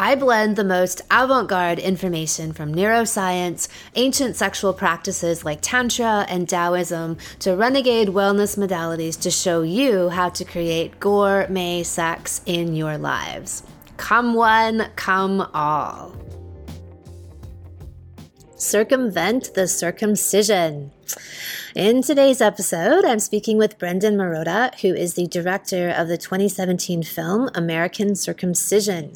I blend the most avant garde information from neuroscience, ancient sexual practices like Tantra and Taoism, to renegade wellness modalities to show you how to create gourmet sex in your lives. Come one, come all. Circumvent the circumcision. In today's episode, I'm speaking with Brendan Marotta, who is the director of the 2017 film American Circumcision.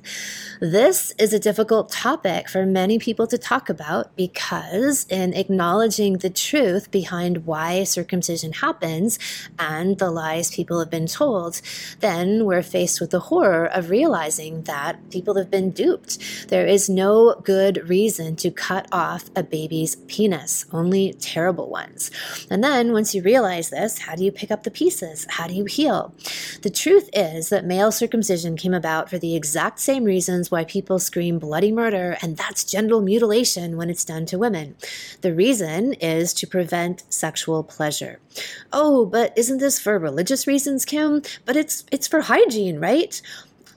This is a difficult topic for many people to talk about because, in acknowledging the truth behind why circumcision happens and the lies people have been told, then we're faced with the horror of realizing that people have been duped. There is no good reason to cut off a baby's penis, only terrible ones. And then, once you realize this, how do you pick up the pieces? How do you heal? The truth is that male circumcision came about for the exact same reasons why people scream bloody murder, and that's genital mutilation when it's done to women. The reason is to prevent sexual pleasure. Oh, but isn't this for religious reasons, Kim? But it's it's for hygiene, right?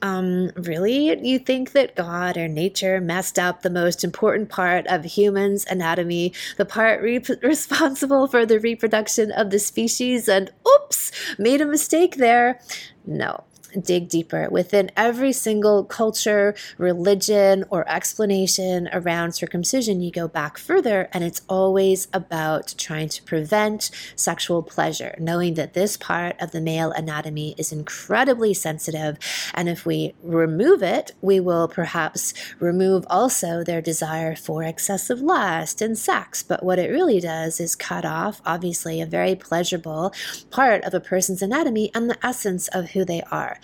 Um, really? You think that God or nature messed up the most important part of humans' anatomy, the part re- responsible for the reproduction of the species, and oops, made a mistake there? No dig deeper within every single culture, religion, or explanation around circumcision. You go back further, and it's always about trying to prevent sexual pleasure, knowing that this part of the male anatomy is incredibly sensitive. And if we remove it, we will perhaps remove also their desire for excessive lust and sex. But what it really does is cut off, obviously, a very pleasurable part of a person's anatomy and the essence of who they are.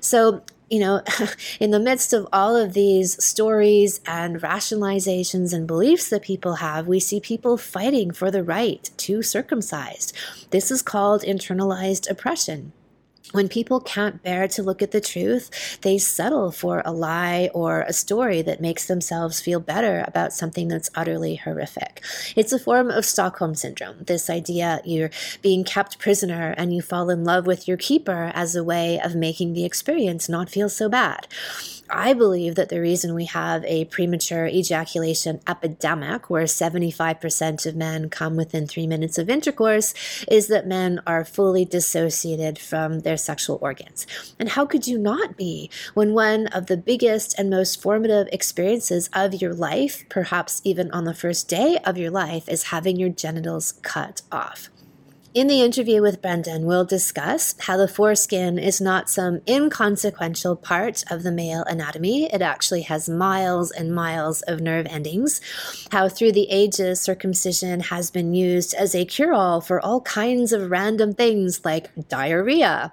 So, you know, in the midst of all of these stories and rationalizations and beliefs that people have, we see people fighting for the right to circumcise. This is called internalized oppression when people can't bear to look at the truth, they settle for a lie or a story that makes themselves feel better about something that's utterly horrific. It's a form of Stockholm syndrome, this idea you're being kept prisoner and you fall in love with your keeper as a way of making the experience not feel so bad. I believe that the reason we have a premature ejaculation epidemic, where 75% of men come within three minutes of intercourse, is that men are fully dissociated from their sexual organs. And how could you not be when one of the biggest and most formative experiences of your life, perhaps even on the first day of your life, is having your genitals cut off? In the interview with Brendan, we'll discuss how the foreskin is not some inconsequential part of the male anatomy. It actually has miles and miles of nerve endings. How, through the ages, circumcision has been used as a cure all for all kinds of random things like diarrhea.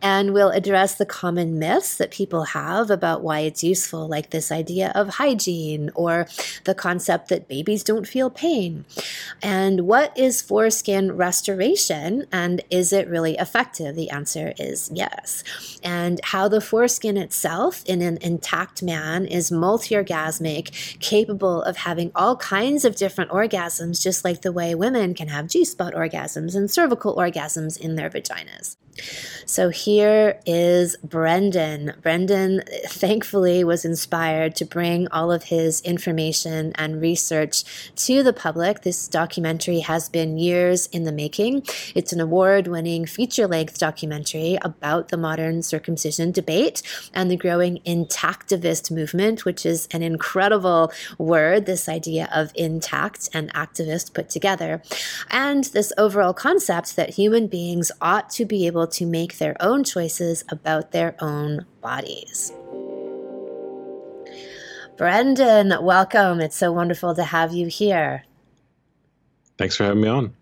And we'll address the common myths that people have about why it's useful, like this idea of hygiene or the concept that babies don't feel pain. And what is foreskin restoration? And is it really effective? The answer is yes. And how the foreskin itself in an intact man is multi orgasmic, capable of having all kinds of different orgasms, just like the way women can have G spot orgasms and cervical orgasms in their vaginas. So here is Brendan. Brendan, thankfully, was inspired to bring all of his information and research to the public. This documentary has been years in the making. It's an award winning feature length documentary about the modern circumcision debate and the growing intactivist movement, which is an incredible word, this idea of intact and activist put together. And this overall concept that human beings ought to be able able to make their own choices about their own bodies. Brendan, welcome. It's so wonderful to have you here. Thanks for having me on.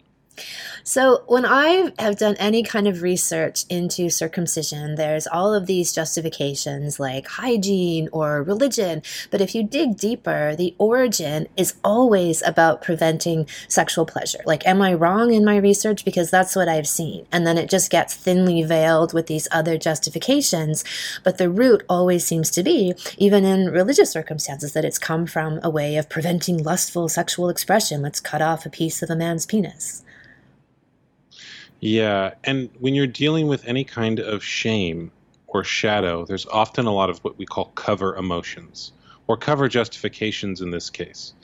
So, when I have done any kind of research into circumcision, there's all of these justifications like hygiene or religion. But if you dig deeper, the origin is always about preventing sexual pleasure. Like, am I wrong in my research? Because that's what I've seen. And then it just gets thinly veiled with these other justifications. But the root always seems to be, even in religious circumstances, that it's come from a way of preventing lustful sexual expression. Let's cut off a piece of a man's penis. Yeah, and when you're dealing with any kind of shame or shadow, there's often a lot of what we call cover emotions or cover justifications in this case.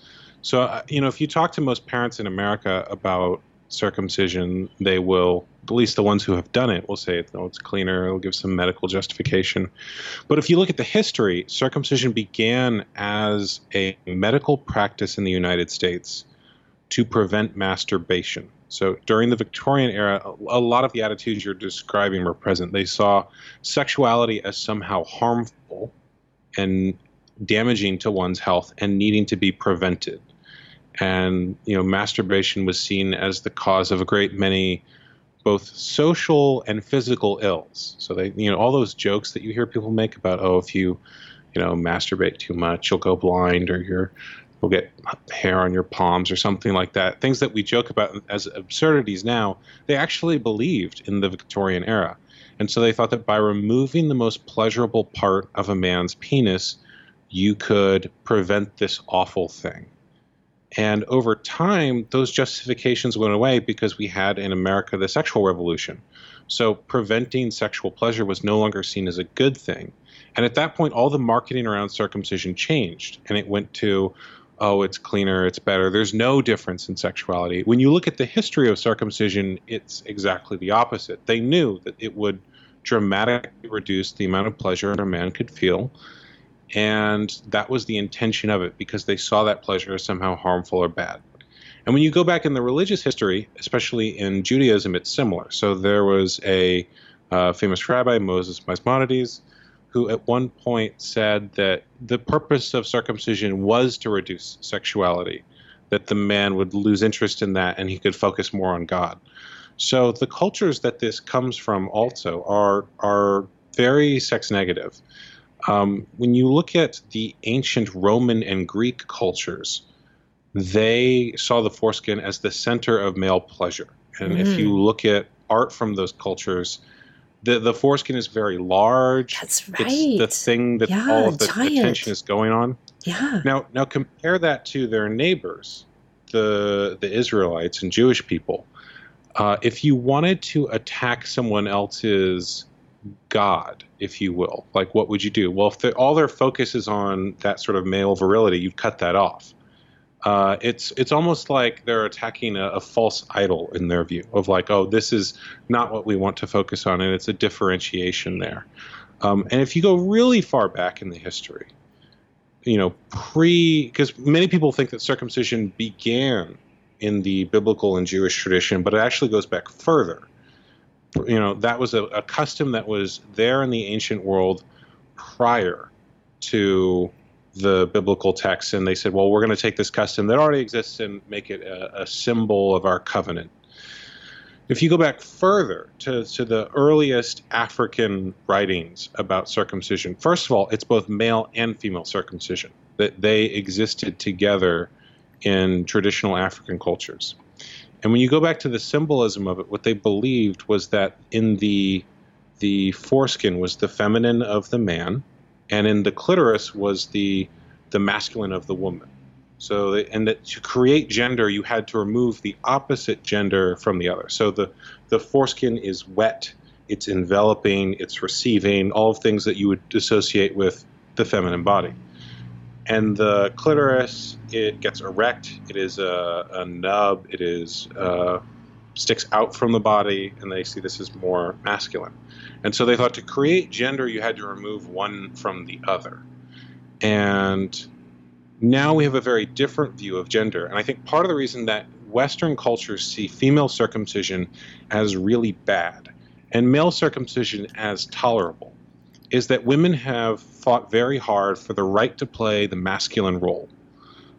So, uh, you know, if you talk to most parents in America about circumcision, they will, at least the ones who have done it, will say, oh, it's cleaner, it'll give some medical justification. But if you look at the history, circumcision began as a medical practice in the United States to prevent masturbation. So during the Victorian era, a lot of the attitudes you're describing were present. They saw sexuality as somehow harmful and damaging to one's health and needing to be prevented. And you know, masturbation was seen as the cause of a great many both social and physical ills. So they, you know, all those jokes that you hear people make about, oh, if you, you know, masturbate too much, you'll go blind, or you're will get hair on your palms or something like that. Things that we joke about as absurdities now, they actually believed in the Victorian era. And so they thought that by removing the most pleasurable part of a man's penis, you could prevent this awful thing. And over time, those justifications went away because we had in America the sexual revolution. So preventing sexual pleasure was no longer seen as a good thing. And at that point, all the marketing around circumcision changed and it went to, oh, it's cleaner, it's better. There's no difference in sexuality. When you look at the history of circumcision, it's exactly the opposite. They knew that it would dramatically reduce the amount of pleasure a man could feel. And that was the intention of it because they saw that pleasure as somehow harmful or bad. And when you go back in the religious history, especially in Judaism, it's similar. So there was a uh, famous rabbi, Moses Maimonides, who at one point said that the purpose of circumcision was to reduce sexuality, that the man would lose interest in that and he could focus more on God. So the cultures that this comes from also are are very sex negative. Um, when you look at the ancient Roman and Greek cultures, they saw the foreskin as the center of male pleasure. And mm. if you look at art from those cultures, the the foreskin is very large. That's right. It's the thing that yeah, all of the giant. attention is going on. Yeah. Now now compare that to their neighbors, the the Israelites and Jewish people. Uh, if you wanted to attack someone else's god, if you will, like what would you do? Well, if all their focus is on that sort of male virility, you'd cut that off uh, it's it's almost like they're attacking a, a, false idol in their view of like, oh, this is not what we want to focus on, and it's a differentiation there. Um, and if you go really far back in the history, you know, pre, because many people think that circumcision began in the biblical and Jewish tradition, but it actually goes back further. You know, that was a, a custom that was there in the ancient world prior to the biblical text and they said, well, we're going to take this custom that already exists and make it a, a, symbol of our covenant. If you go back further to, to the earliest African writings about circumcision, first of all, it's both male and female circumcision, that they existed together in traditional African cultures. And when you go back to the symbolism of it, what they believed was that in the the foreskin was the feminine of the man, and in the clitoris was the the masculine of the woman. So, and that to create gender, you had to remove the opposite gender from the other. So the the foreskin is wet, it's enveloping, it's receiving, all things that you would associate with the feminine body. And the clitoris, it gets erect. It is a, a nub. It is uh, sticks out from the body, and they see this as more masculine. And so they thought to create gender, you had to remove one from the other. And now we have a very different view of gender. And I think part of the reason that Western cultures see female circumcision as really bad and male circumcision as tolerable is that women have fought very hard for the right to play the masculine role.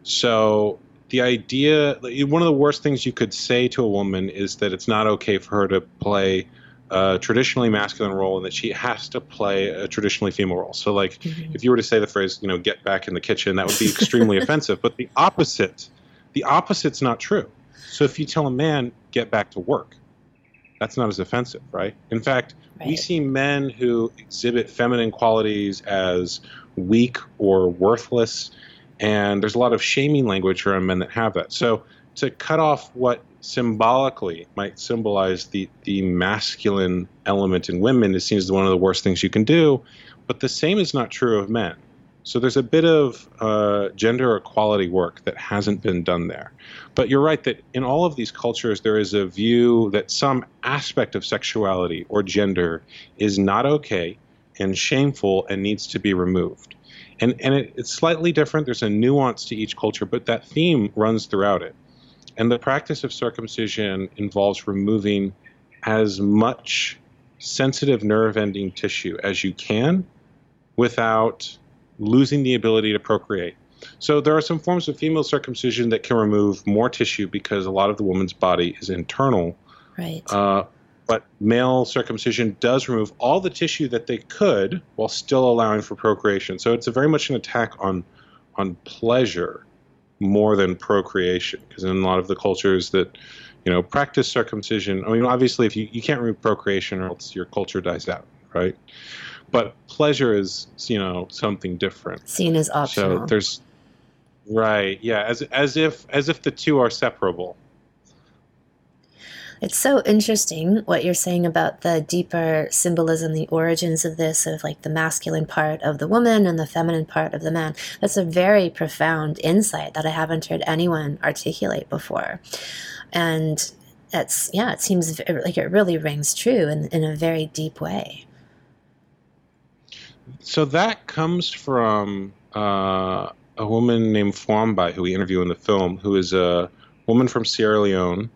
So the idea one of the worst things you could say to a woman is that it's not okay for her to play a traditionally masculine role and that she has to play a traditionally female role. So, like, mm-hmm. if you were to say the phrase, you know, get back in the kitchen, that would be extremely offensive. But the opposite, the opposite's not true. So, if you tell a man, get back to work, that's not as offensive, right? In fact, right. we see men who exhibit feminine qualities as weak or worthless. And there's a lot of shaming language around men that have that. So, to cut off what symbolically might symbolize the, the masculine element in women is seen as one of the worst things you can do. But the same is not true of men. So there's a bit of uh, gender equality work that hasn't been done there. But you're right that in all of these cultures, there is a view that some aspect of sexuality or gender is not okay and shameful and needs to be removed. And, and it, it's slightly different. There's a nuance to each culture, but that theme runs throughout it. And the practice of circumcision involves removing as much sensitive nerve ending tissue as you can without losing the ability to procreate. So there are some forms of female circumcision that can remove more tissue because a lot of the woman's body is internal. Right. Uh, but male circumcision does remove all the tissue that they could while still allowing for procreation. So it's very much an attack on on pleasure more than procreation because in a lot of the cultures that you know practice circumcision i mean obviously if you, you can't remove procreation or else your culture dies out right? But pleasure is you know something different. Seen as optional. so there's right yeah as as if as if the two are separable it's so interesting what you're saying about the deeper symbolism, the origins of this, of like the masculine part of the woman and the feminine part of the man. That's a very profound insight that I haven't heard anyone articulate before. And it's, yeah, it seems like it really rings true in, in a very deep way. So that comes from uh, a woman named Fuambai, who we interview in the film, who is a woman from Sierra Leone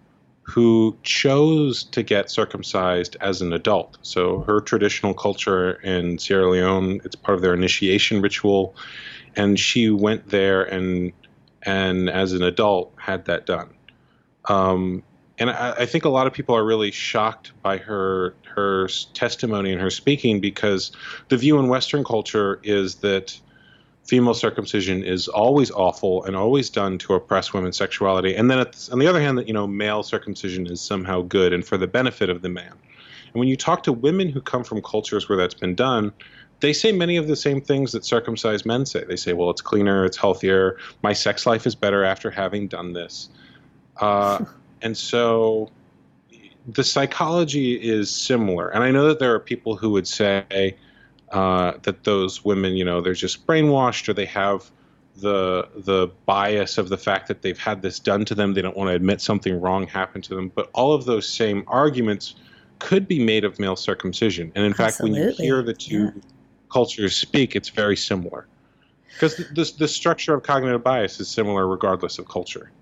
who chose to get circumcised as an adult. So her traditional culture in Sierra Leone, it's part of their initiation ritual, and she went there and and as an adult had that done. Um, and I, I, think a lot of people are really shocked by her her testimony and her speaking because the view in Western culture is that female circumcision is always awful and always done to oppress women's sexuality. And then on the other hand, that you know, male circumcision is somehow good and for the benefit of the man. And when you talk to women who come from cultures where that's been done, they say many of the same things that circumcised men say. They say, well, it's cleaner, it's healthier, my sex life is better after having done this. Uh, and so the psychology is similar. And I know that there are people who would say, uh, that those women, you know, they're just brainwashed or they have the the bias of the fact that they've had this done to them. They don't want to admit something wrong happened to them. But all of those same arguments could be made of male circumcision. And in fact, when you hear the two yeah. cultures speak, it's very similar. Because the, the structure of cognitive bias is similar regardless of culture.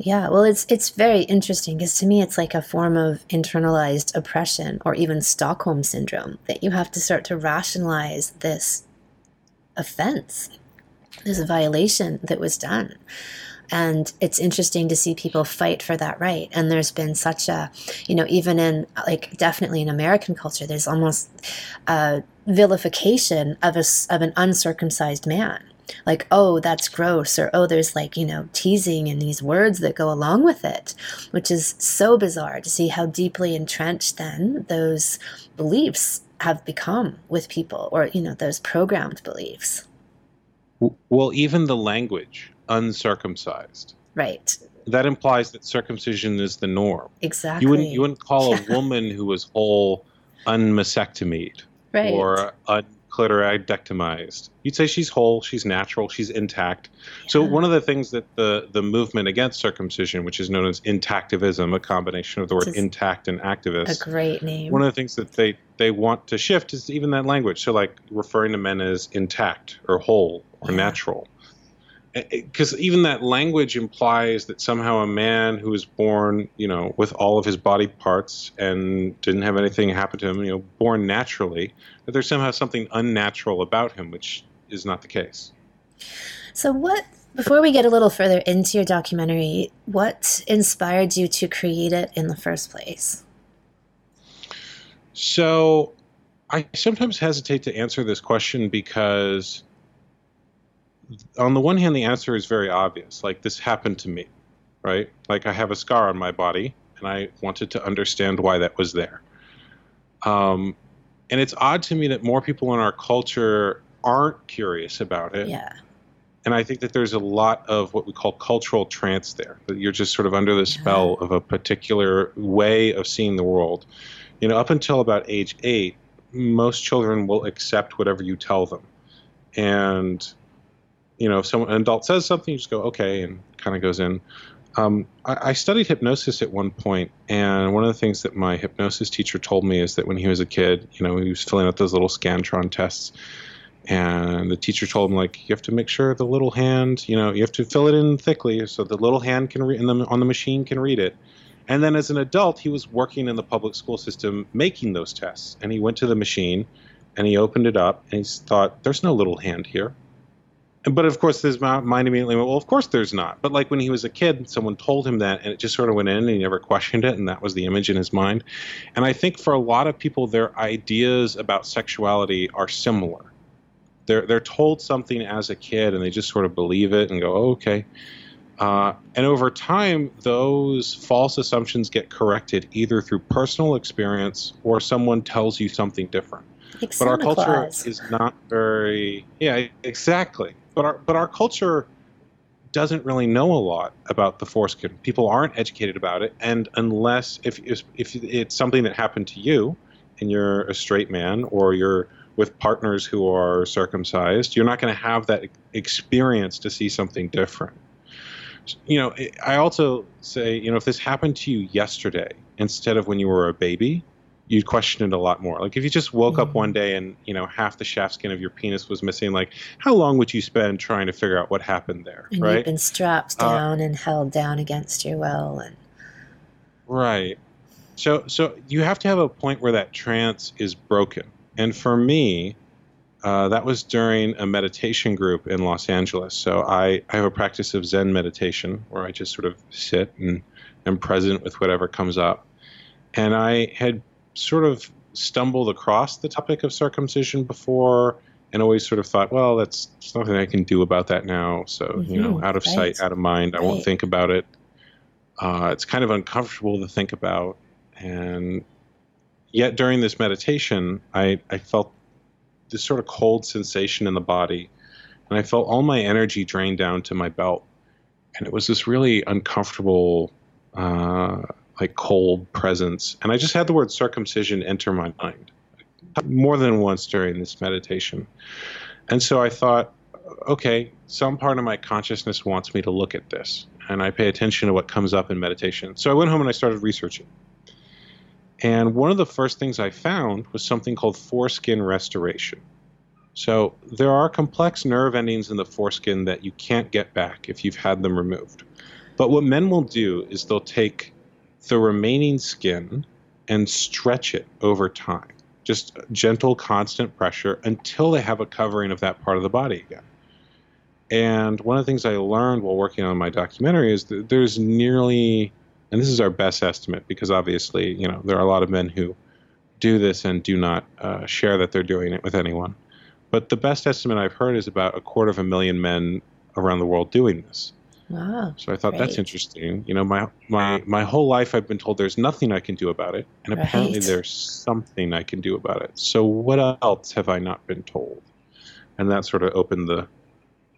Yeah, well, it's it's very interesting because to me it's like a form of internalized oppression or even Stockholm syndrome that you have to start to rationalize this offense, this violation that was done. And it's interesting to see people fight for that right. And there's been such a, you know, even in like definitely in American culture, there's almost a vilification of a of an uncircumcised man like, oh, that's gross, or oh, there's like, you know, teasing and these words that go along with it, which is so bizarre to see how deeply entrenched then those beliefs have become with people, or, you know, those programmed beliefs. Well, even the language, uncircumcised. Right. That implies that circumcision is the norm. Exactly. You wouldn't, you wouldn't call a woman who was whole unmastectomied right. or un- clitoridectomized. You'd say she's whole, she's natural, she's intact. Yeah. So one of the things that the the movement against circumcision, which is known as intactivism, a combination of the word intact and activist. A great name. One of the things that they they want to shift is even that language. So like referring to men as intact or whole or yeah. natural because even that language implies that somehow a man who was born, you know, with all of his body parts and didn't have anything happen to him, you know, born naturally, that there's somehow something unnatural about him, which is not the case. So what Before we get a little further into your documentary, what inspired you to create it in the first place? So, I sometimes hesitate to answer this question because, on the one hand, the answer is very obvious. Like, this happened to me, right? Like, I have a scar on my body, and I wanted to understand why that was there. Um, and it's odd to me that more people in our culture aren't curious about it. Yeah. And I think that there's a lot of what we call cultural trance there, that you're just sort of under the spell of a particular way of seeing the world. You know, up until about age eight, most children will accept whatever you tell them. And, you know, if someone, an adult says something, you just go, okay, and kind of goes in. Um, I, I, studied hypnosis at one point, and one of the things that my hypnosis teacher told me is that when he was a kid, you know, he was filling out those little Scantron tests, and the teacher told him like, you have to make sure the little hand, you know, you have to fill it in thickly so the little hand can read, on the machine can read it. And then as an adult, he was working in the public school system making those tests, and he went to the machine, and he opened it up, and he thought, there's no little hand here but of course, his mind immediately went, well, of course there's not. But like when he was a kid, someone told him that, and it just sort of went in, and he never questioned it, and that was the image in his mind. And I think for a lot of people, their ideas about sexuality are similar. They're they're told something as a kid, and they just sort of believe it and go, oh, okay. Uh, and over time, those false assumptions get corrected either through personal experience or someone tells you something different. Like but our culture Claus. is not very yeah exactly but our but our culture doesn't really know a lot about the foreskin. People aren't educated about it, and unless if if, it's something that happened to you, and you're a straight man, or you're with partners who are circumcised, you're not going to have that experience to see something different. You know, I also say, you know, if this happened to you yesterday instead of when you were a baby, you'd question it a lot more. Like if you just woke mm-hmm. up one day and you know half the shaft skin of your penis was missing, like how long would you spend trying to figure out what happened there? And right? You've been strapped uh, down uh, and held down against your will, and right. So so you have to have a point where that trance is broken, and for me. Uh, that was during a meditation group in Los Angeles. So I, I have a practice of Zen meditation where I just sort of sit and am present with whatever comes up. And I had sort of stumbled across the topic of circumcision before and always sort of thought, well, that's nothing I can do about that now. So, mm-hmm, you know, out of right. sight, out of mind. I won't think about it. Uh, it's kind of uncomfortable to think about. And yet during this meditation, I, I felt this sort of cold sensation in the body. And I felt all my energy drain down to my belt. And it was this really uncomfortable uh, like cold presence. And I just had the word circumcision enter my mind more than once during this meditation. And so I thought, okay, some part of my consciousness wants me to look at this. And I pay attention to what comes up in meditation. So I went home and I started researching. And one of the first things I found was something called foreskin restoration. So there are complex nerve endings in the foreskin that you can't get back if you've had them removed. But what men will do is they'll take the remaining skin and stretch it over time. Just gentle, constant pressure until they have a covering of that part of the body again. And one of the things I learned while working on my documentary is that there's nearly, and this is our best estimate because obviously, you know, there are a lot of men who do this and do not uh, share that they're doing it with anyone. But the best estimate I've heard is about a quarter of a million men around the world doing this. Wow. So I thought that's interesting. You know, my my my whole life I've been told there's nothing I can do about it, and right. apparently there's something I can do about it. So what else have I not been told? And that sort of opened the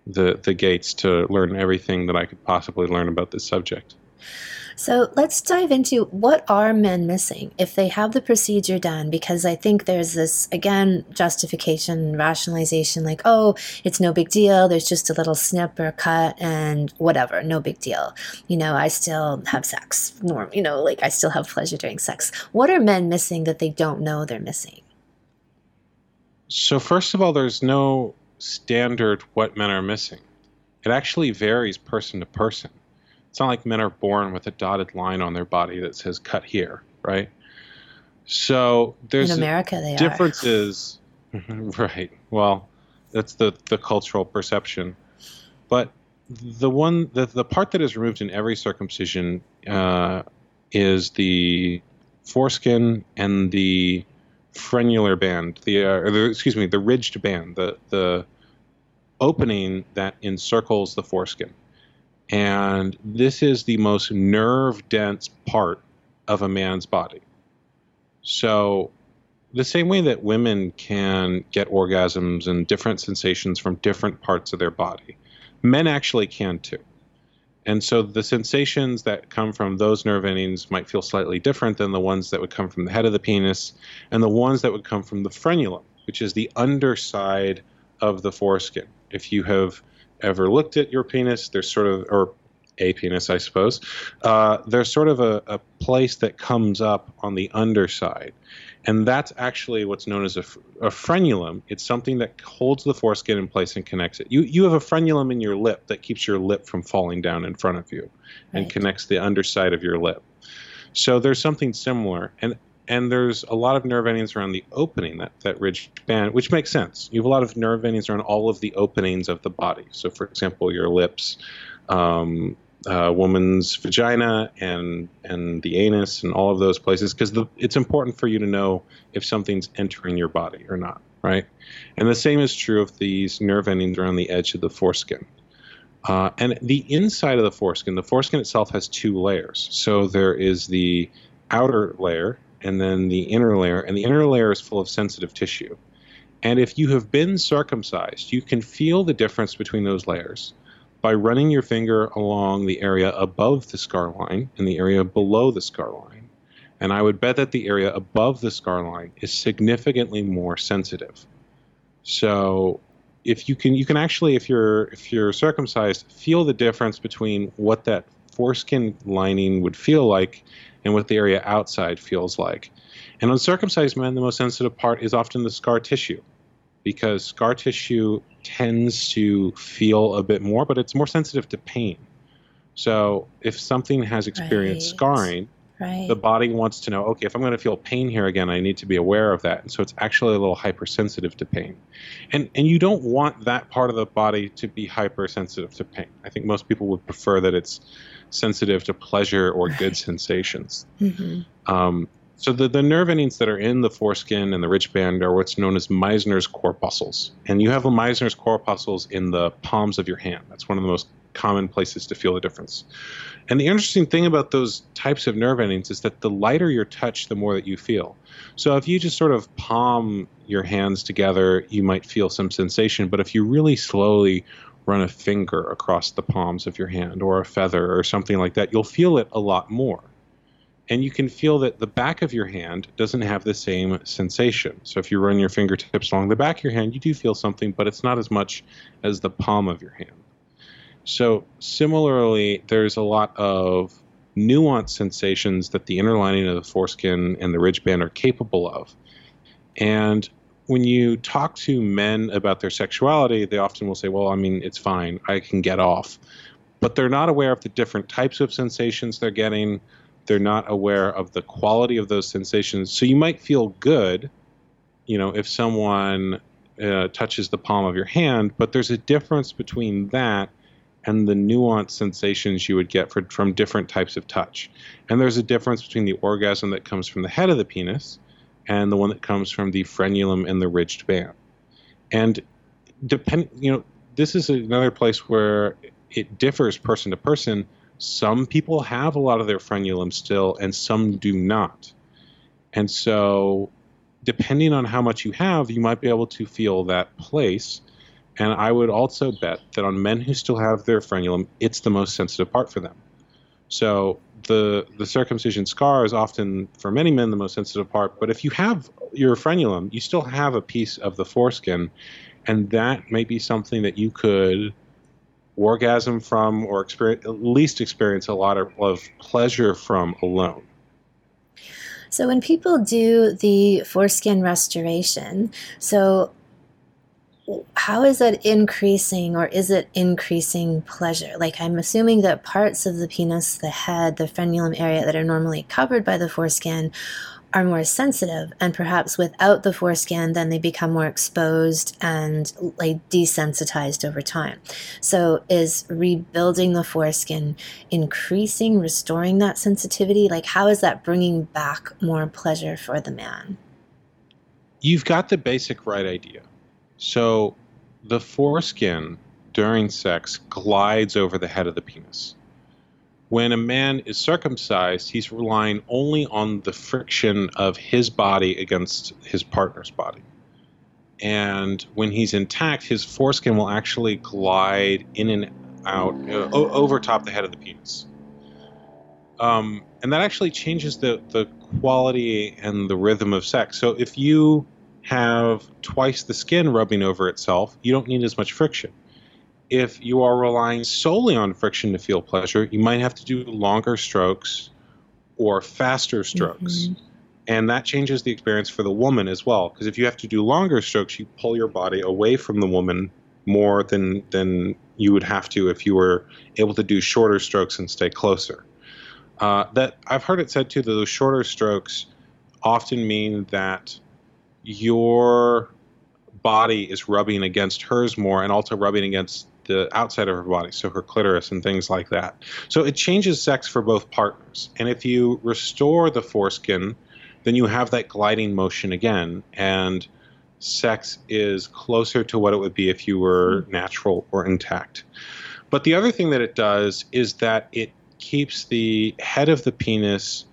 the the gates to learn everything that I could possibly learn about this subject. So let's dive into what are men missing if they have the procedure done? Because I think there's this, again, justification, rationalization like, oh, it's no big deal. There's just a little snip or cut and whatever, no big deal. You know, I still have sex, norm, you know, like I still have pleasure during sex. What are men missing that they don't know they're missing? So, first of all, there's no standard what men are missing. It actually varies person to person. It's not like men are born with a dotted line on their body that says cut here, right? So there's in America they differences. Are. right. Well, that's the the cultural perception. But the one the, the part that is removed in every circumcision uh, is the foreskin and the frenular band, the, uh, or the excuse me, the ridged band, the the opening that encircles the foreskin. And this is the most nerve dense part of a man's body. So, the same way that women can get orgasms and different sensations from different parts of their body, men actually can too. And so the sensations that come from those nerve endings might feel slightly different than the ones that would come from the head of the penis and the ones that would come from the frenulum, which is the underside of the foreskin. If you have ever looked at your penis, there's sort of, or a penis, I suppose, uh, there's sort of a, a, place that comes up on the underside. And that's actually what's known as a, a, frenulum. It's something that holds the foreskin in place and connects it. You, you have a frenulum in your lip that keeps your lip from falling down in front of you and right. connects the underside of your lip. So there's something similar. And and there's a lot of nerve endings around the opening, that, that ridged band, which makes sense. You have a lot of nerve endings around all of the openings of the body. So, for example, your lips, um, uh, woman's vagina and and the anus and all of those places because it's important for you to know if something's entering your body or not, right? And the same is true of these nerve endings around the edge of the foreskin. Uh, and the inside of the foreskin, the foreskin itself has two layers. So there is the outer layer and then the inner layer, and the inner layer is full of sensitive tissue. And if you have been circumcised, you can feel the difference between those layers by running your finger along the area above the scar line and the area below the scar line. And I would bet that the area above the scar line is significantly more sensitive. So if you can you can actually if you're if you're circumcised feel the difference between what that foreskin lining would feel like and what the area outside feels like. And on circumcised men, the most sensitive part is often the scar tissue because scar tissue tends to feel a bit more, but it's more sensitive to pain. So if something has experienced right. scarring, right. the body wants to know, okay, if I'm going to feel pain here again, I need to be aware of that. And so it's actually a little hypersensitive to pain. And and you don't want that part of the body to be hypersensitive to pain. I think most people would prefer that it's sensitive to pleasure or good sensations. Mm-hmm. Um, so the, the nerve endings that are in the foreskin and the ridge band are what's known as Meissner's corpuscles. And you have the Meissner's corpuscles in the palms of your hand. That's one of the most common places to feel the difference. And the interesting thing about those types of nerve endings is that the lighter your touch, the more that you feel. So if you just sort of palm your hands together, you might feel some sensation. But if you really slowly run a finger across the palms of your hand or a feather or something like that, you'll feel it a lot more and you can feel that the back of your hand doesn't have the same sensation. So if you run your fingertips along the back of your hand, you do feel something, but it's not as much as the palm of your hand. So similarly, there's a lot of nuanced sensations that the inner lining of the foreskin and the ridge band are capable of. And when you talk to men about their sexuality, they often will say, Well, I mean, it's fine, I can get off. But they're not aware of the different types of sensations they're getting they're not aware of the quality of those sensations. So you might feel good, you know, if someone uh, touches the palm of your hand, but there's a difference between that and the nuanced sensations you would get for, from different types of touch. And there's a difference between the orgasm that comes from the head of the penis and the one that comes from the frenulum and the ridged band. And depend, you know, this is another place where it differs person to person some people have a lot of their frenulum still, and some do not. And so, depending on how much you have, you might be able to feel that place. And I would also bet that on men who still have their frenulum, it's the most sensitive part for them. So the the circumcision scar is often for many men the most sensitive part. But if you have your frenulum, you still have a piece of the foreskin, and that may be something that you could orgasm from or experience, at least experience a lot of, of pleasure from alone. So when people do the foreskin restoration, so how is that increasing or is it increasing pleasure? Like I'm assuming that parts of the penis, the head, the frenulum area that are normally covered by the foreskin are more sensitive and perhaps without the foreskin then they become more exposed and like desensitized over time. So is rebuilding the foreskin increasing restoring that sensitivity? Like how is that bringing back more pleasure for the man? You've got the basic right idea so the foreskin during sex glides over the head of the penis when a man is circumcised, he's relying only on the friction of his body against his partner's body. And when he's intact, his foreskin will actually glide in and out uh, over top the head of the penis. Um, and that actually changes the, the quality and the rhythm of sex. So if you have twice the skin rubbing over itself, you don't need as much friction if you are relying solely on friction to feel pleasure, you might have to do longer strokes or faster strokes. Mm-hmm. And that changes the experience for the woman as well. Because if you have to do longer strokes, you pull your body away from the woman more than, than you would have to if you were able to do shorter strokes and stay closer. Uh, that I've heard it said too that those shorter strokes often mean that your body is rubbing against hers more and also rubbing against the outside of her body, so her clitoris and things like that. So it changes sex for both partners. And if you restore the foreskin, then you have that gliding motion again, and sex is closer to what it would be if you were hmm. natural or intact. But the other thing that it does is that it keeps the head of the penis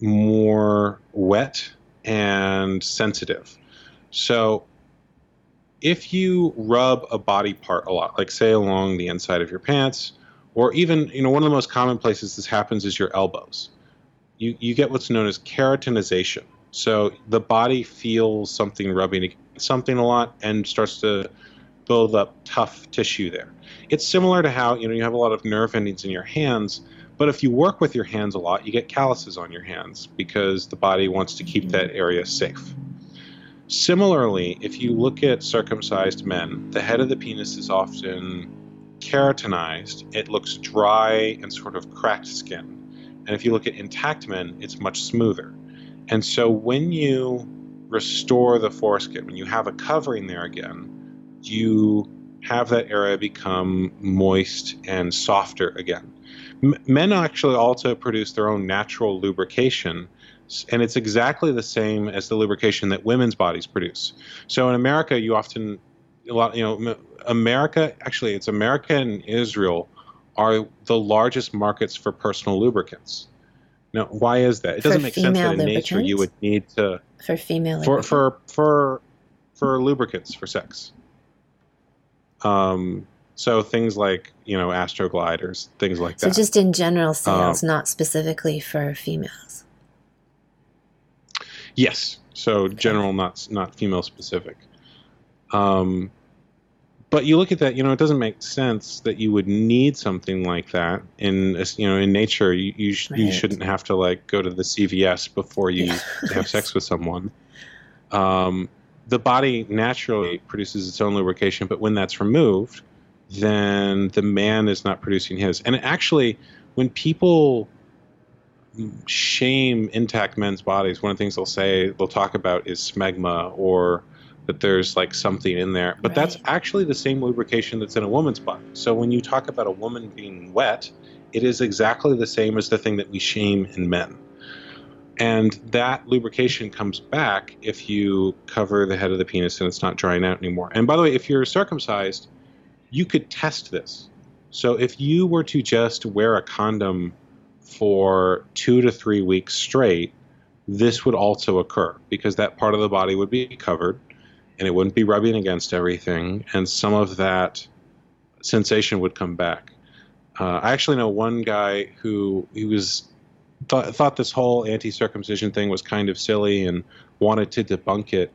more wet and sensitive. So if you rub a body part a lot, like say along the inside of your pants, or even, you know, one of the most common places this happens is your elbows. You, you get what's known as keratinization. So the body feels something rubbing something a lot and starts to build up tough tissue there. It's similar to how, you know, you have a lot of nerve endings in your hands, but if you work with your hands a lot, you get calluses on your hands because the body wants to keep that area safe. Similarly, if you look at circumcised men, the head of the penis is often keratinized. It looks dry and sort of cracked skin. And if you look at intact men, it's much smoother. And so when you restore the foreskin, when you have a covering there again, you have that area become moist and softer again. M- men actually also produce their own natural lubrication and it's exactly the same as the lubrication that women's bodies produce. So in America, you often a lot you know America actually it's America and Israel are the largest markets for personal lubricants. Now, why is that? It doesn't make sense that in nature you would need to for female for for for for lubricants for sex. Um, so things like you know Astrogliders, things like that. So just in general sales, um, not specifically for females. Yes. So general, not not female specific. Um, but you look at that, you know, it doesn't make sense that you would need something like that in, you know, in nature. You you, sh- right. you shouldn't have to like go to the CVS before you have sex with someone. Um, the body naturally produces its own lubrication, but when that's removed, then the man is not producing his. And actually, when people shame intact men's bodies, one of the things they'll say, they'll talk about is smegma or that there's like something in there. But right. that's actually the same lubrication that's in a woman's body. So when you talk about a woman being wet, it is exactly the same as the thing that we shame in men. And that lubrication comes back if you cover the head of the penis and it's not drying out anymore. And by the way, if you're circumcised, you could test this. So if you were to just wear a condom for two to three weeks straight, this would also occur because that part of the body would be covered and it wouldn't be rubbing against everything, and some of that sensation would come back. Uh, I actually know one guy who he was thought, thought this whole anti-circumcision thing was kind of silly and wanted to debunk it,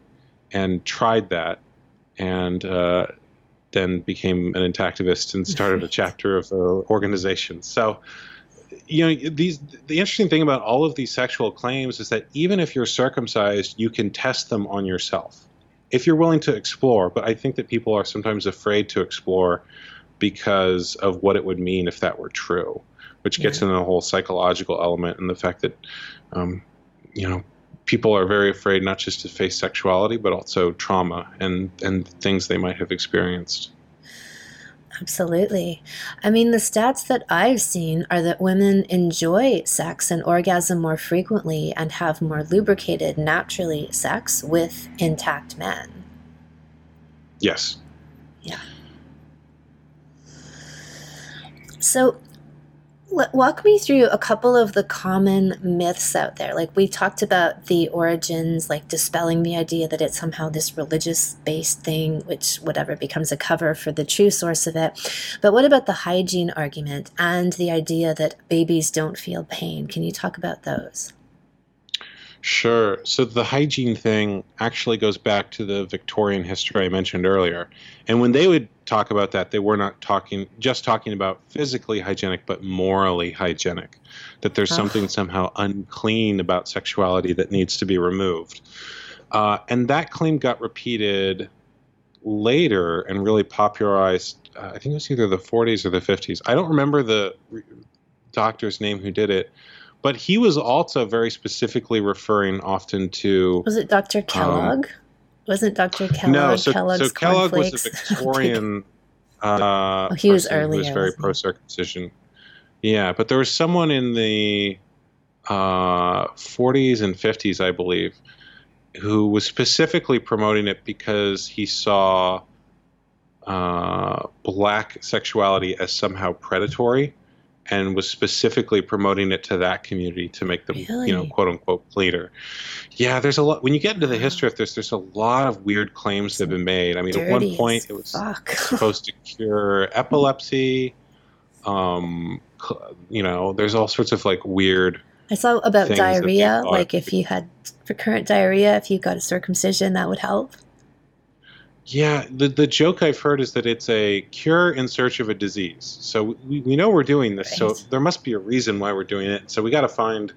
and tried that, and uh, then became an intactivist and started a chapter of the organization. So you know these the interesting thing about all of these sexual claims is that even if you're circumcised you can test them on yourself if you're willing to explore but i think that people are sometimes afraid to explore because of what it would mean if that were true which gets yeah. into the whole psychological element and the fact that um, you know people are very afraid not just to face sexuality, but also trauma and, and things they might have experienced. Absolutely. I mean, the stats that I've seen are that women enjoy sex and orgasm more frequently and have more lubricated, naturally sex with intact men. Yes. Yeah. So, walk me through a couple of the common myths out there. Like we talked about the origins, like dispelling the idea that it's somehow this religious based thing, which whatever becomes a cover for the true source of it. But what about the hygiene argument and the idea that babies don't feel pain? Can you talk about those? Sure. So the hygiene thing actually goes back to the Victorian history I mentioned earlier. And when they would talk about that, they were not talking just talking about physically hygienic, but morally hygienic. That there's something somehow unclean about sexuality that needs to be removed. Uh, and that claim got repeated later and really popularized. Uh, I think it was either the 40s or the 50s. I don't remember the doctor's name who did it but he was also very specifically referring often to. Was it Dr. Um, Kellogg? Um, Wasn't Dr. Kellogg? No, so, so Kellogg was a Victorian. uh, oh, he was earlier. He was very pro circumcision. Yeah, but there was someone in the uh, 40s and 50s, I believe, who was specifically promoting it because he saw uh, black sexuality as somehow predatory and was specifically promoting it to that community to make them, really? you know, quote unquote, cleaner. Yeah, there's a lot. When you get into the history of this, there's a lot of weird claims that have been made. I mean, at one point it was supposed to cure epilepsy. Um, you know, there's all sorts of like weird. I saw about diarrhea. Like if you had recurrent diarrhea, if you got a circumcision, that would help. Yeah, the, the joke I've heard is that it's a cure in search of a disease. So we, we know we're doing this, right. so there must be a reason why we're doing it. So we got to find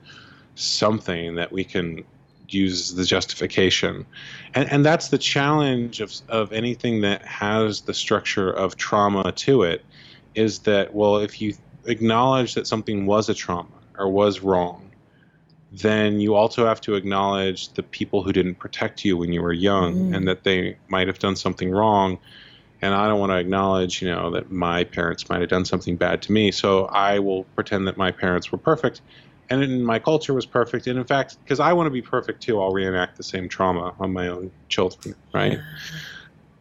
something that we can use the justification. And, and that's the challenge of, of anything that has the structure of trauma to it is that, well, if you acknowledge that something was a trauma or was wrong, then you also have to acknowledge the people who didn't protect you when you were young mm. and that they might have done something wrong. And I don't want to acknowledge, you know, that my parents might have done something bad to me. So I will pretend that my parents were perfect and my culture was perfect. And in fact, because I want to be perfect too, I'll reenact the same trauma on my own children, right?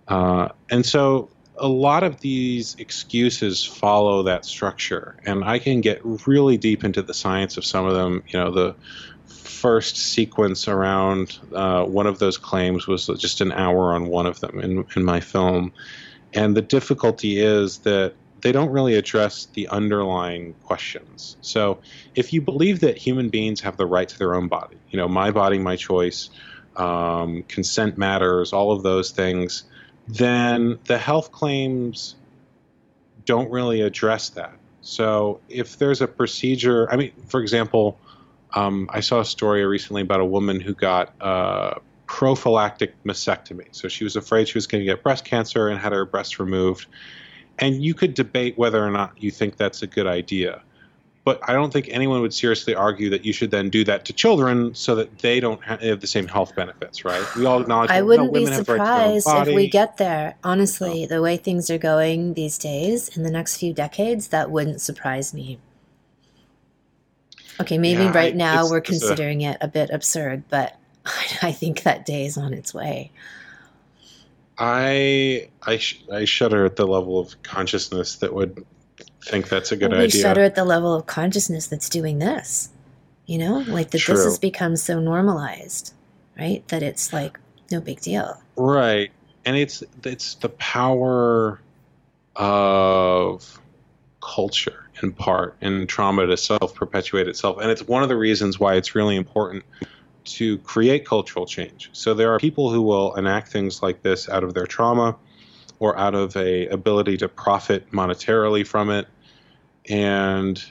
Uh, and so a lot of these excuses follow that structure, and I can get really deep into the science of some of them. You know, the first sequence around uh, one of those claims was just an hour on one of them in, in my film. And the difficulty is that they don't really address the underlying questions. So, if you believe that human beings have the right to their own body, you know, my body, my choice, um, consent matters, all of those things then the health claims don't really address that. So if there's a procedure, I mean, for example, um, I saw a story recently about a woman who got prophylactic mastectomy. So she was afraid she was going to get breast cancer and had her breast removed. And you could debate whether or not you think that's a good idea but I don't think anyone would seriously argue that you should then do that to children so that they don't have the same health benefits, right? We all acknowledge. I wouldn't no, be surprised if we get there. Honestly, oh. the way things are going these days, in the next few decades, that wouldn't surprise me. Okay, maybe yeah, right now we're considering a, it a bit absurd, but I think that day is on its way. I I, sh- I shudder at the level of consciousness that would think that's a good we idea. We shudder at the level of consciousness that's doing this. You know, like that True. this has become so normalized, right? That it's like no big deal. Right. And it's it's the power of culture in part and trauma to self perpetuate itself. And it's one of the reasons why it's really important to create cultural change. So there are people who will enact things like this out of their trauma or out of a ability to profit monetarily from it and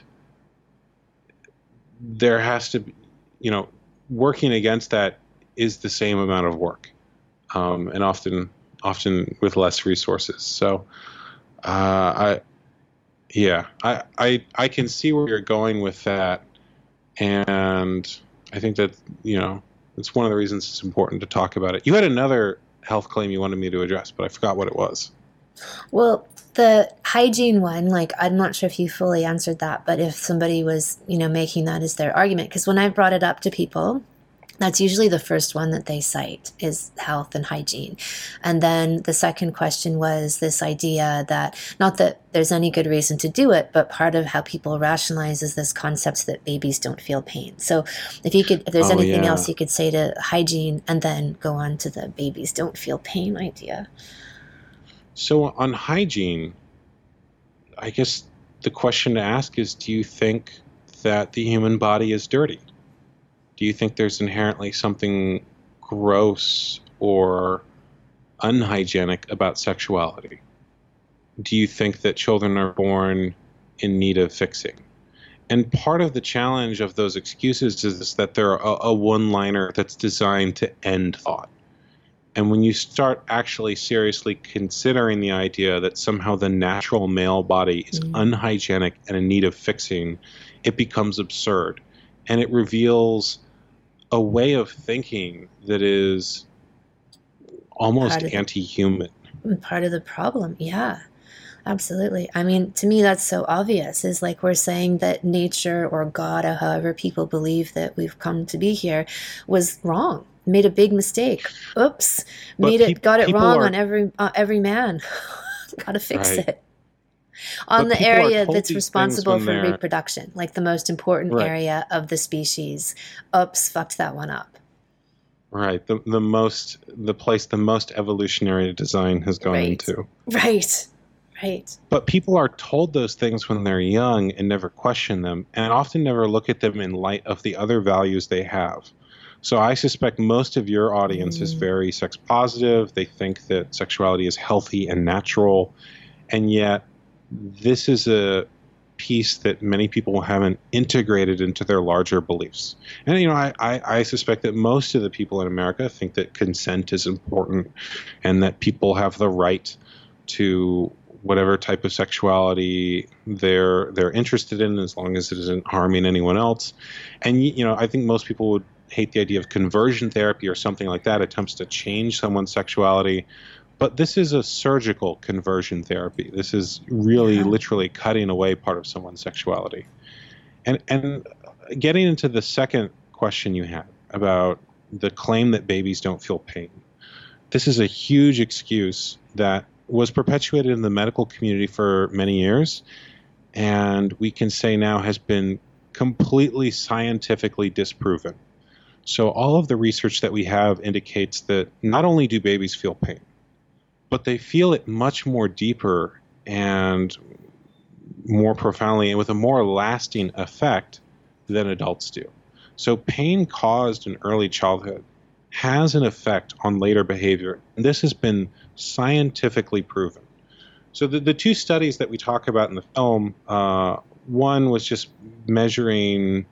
there has to be you know working against that is the same amount of work um, and often often with less resources so uh, i yeah I, I i can see where you're going with that and i think that you know It's one of the reasons it's important to talk about it. You had another health claim you wanted me to address, but I forgot what it was. Well, the hygiene one, like I'm not sure if you fully answered that, but if somebody was, you know, making that as their argument, because when I brought it up to people, that's usually the first one that they cite is health and hygiene. And then the second question was this idea that not that there's any good reason to do it, but part of how people rationalize is this concept that babies don't feel pain. So if you could if there's Oh, anything yeah. else you could say to hygiene and then go on to the babies don't feel pain idea. So on hygiene, I guess the question to ask is do you think that the human body is dirty? Do you think there's inherently something gross or unhygienic about sexuality? Do you think that children are born in need of fixing? And part of the challenge of those excuses is that they're a, a one liner that's designed to end thought. And when you start actually seriously considering the idea that somehow the natural male body is Mm. unhygienic and in need of fixing, it becomes absurd. And it reveals a way of thinking that is almost Part of the- anti human. part of the problem yeah absolutely i mean to me that's so obvious is like we're saying that nature or god or however people believe that we've come to be here was wrong made a big mistake oops But made it got it wrong are- on every uh, every man gotta fix Right. it on But the area that's responsible for reproduction like the most important Right. area of the species oops fucked that one up Right. The, the most, the place the most evolutionary design has gone Right. into. right right But people are told those things when they're young and never question them, and often never look at them in light of the other values they have. So I suspect most of your audience is Mm. very sex positive. They think that sexuality is healthy and natural, and yet this is a piece that many people haven't integrated into their larger beliefs. And you know, I, I, I suspect that most of the people in America think that consent is important, and that people have the right to whatever type of sexuality they're they're interested in as long as it isn't harming anyone else and you know i think most people would hate the idea of conversion therapy or something like that attempts to change someone's sexuality but this is a surgical conversion therapy this is really Yeah. literally cutting away part of someone's sexuality and and getting into the second question you had about the claim that babies don't feel pain this is a huge excuse that was perpetuated in the medical community for many years, and we can say now has been completely scientifically disproven. So, all of the research that we have indicates that not only do babies feel pain, but they feel it much more deeper and more profoundly and with a more lasting effect than adults do. So, pain caused in early childhood has an effect on later behavior. And this has been scientifically proven. So, the, the two studies that we talk about in the film uh, one was just measuring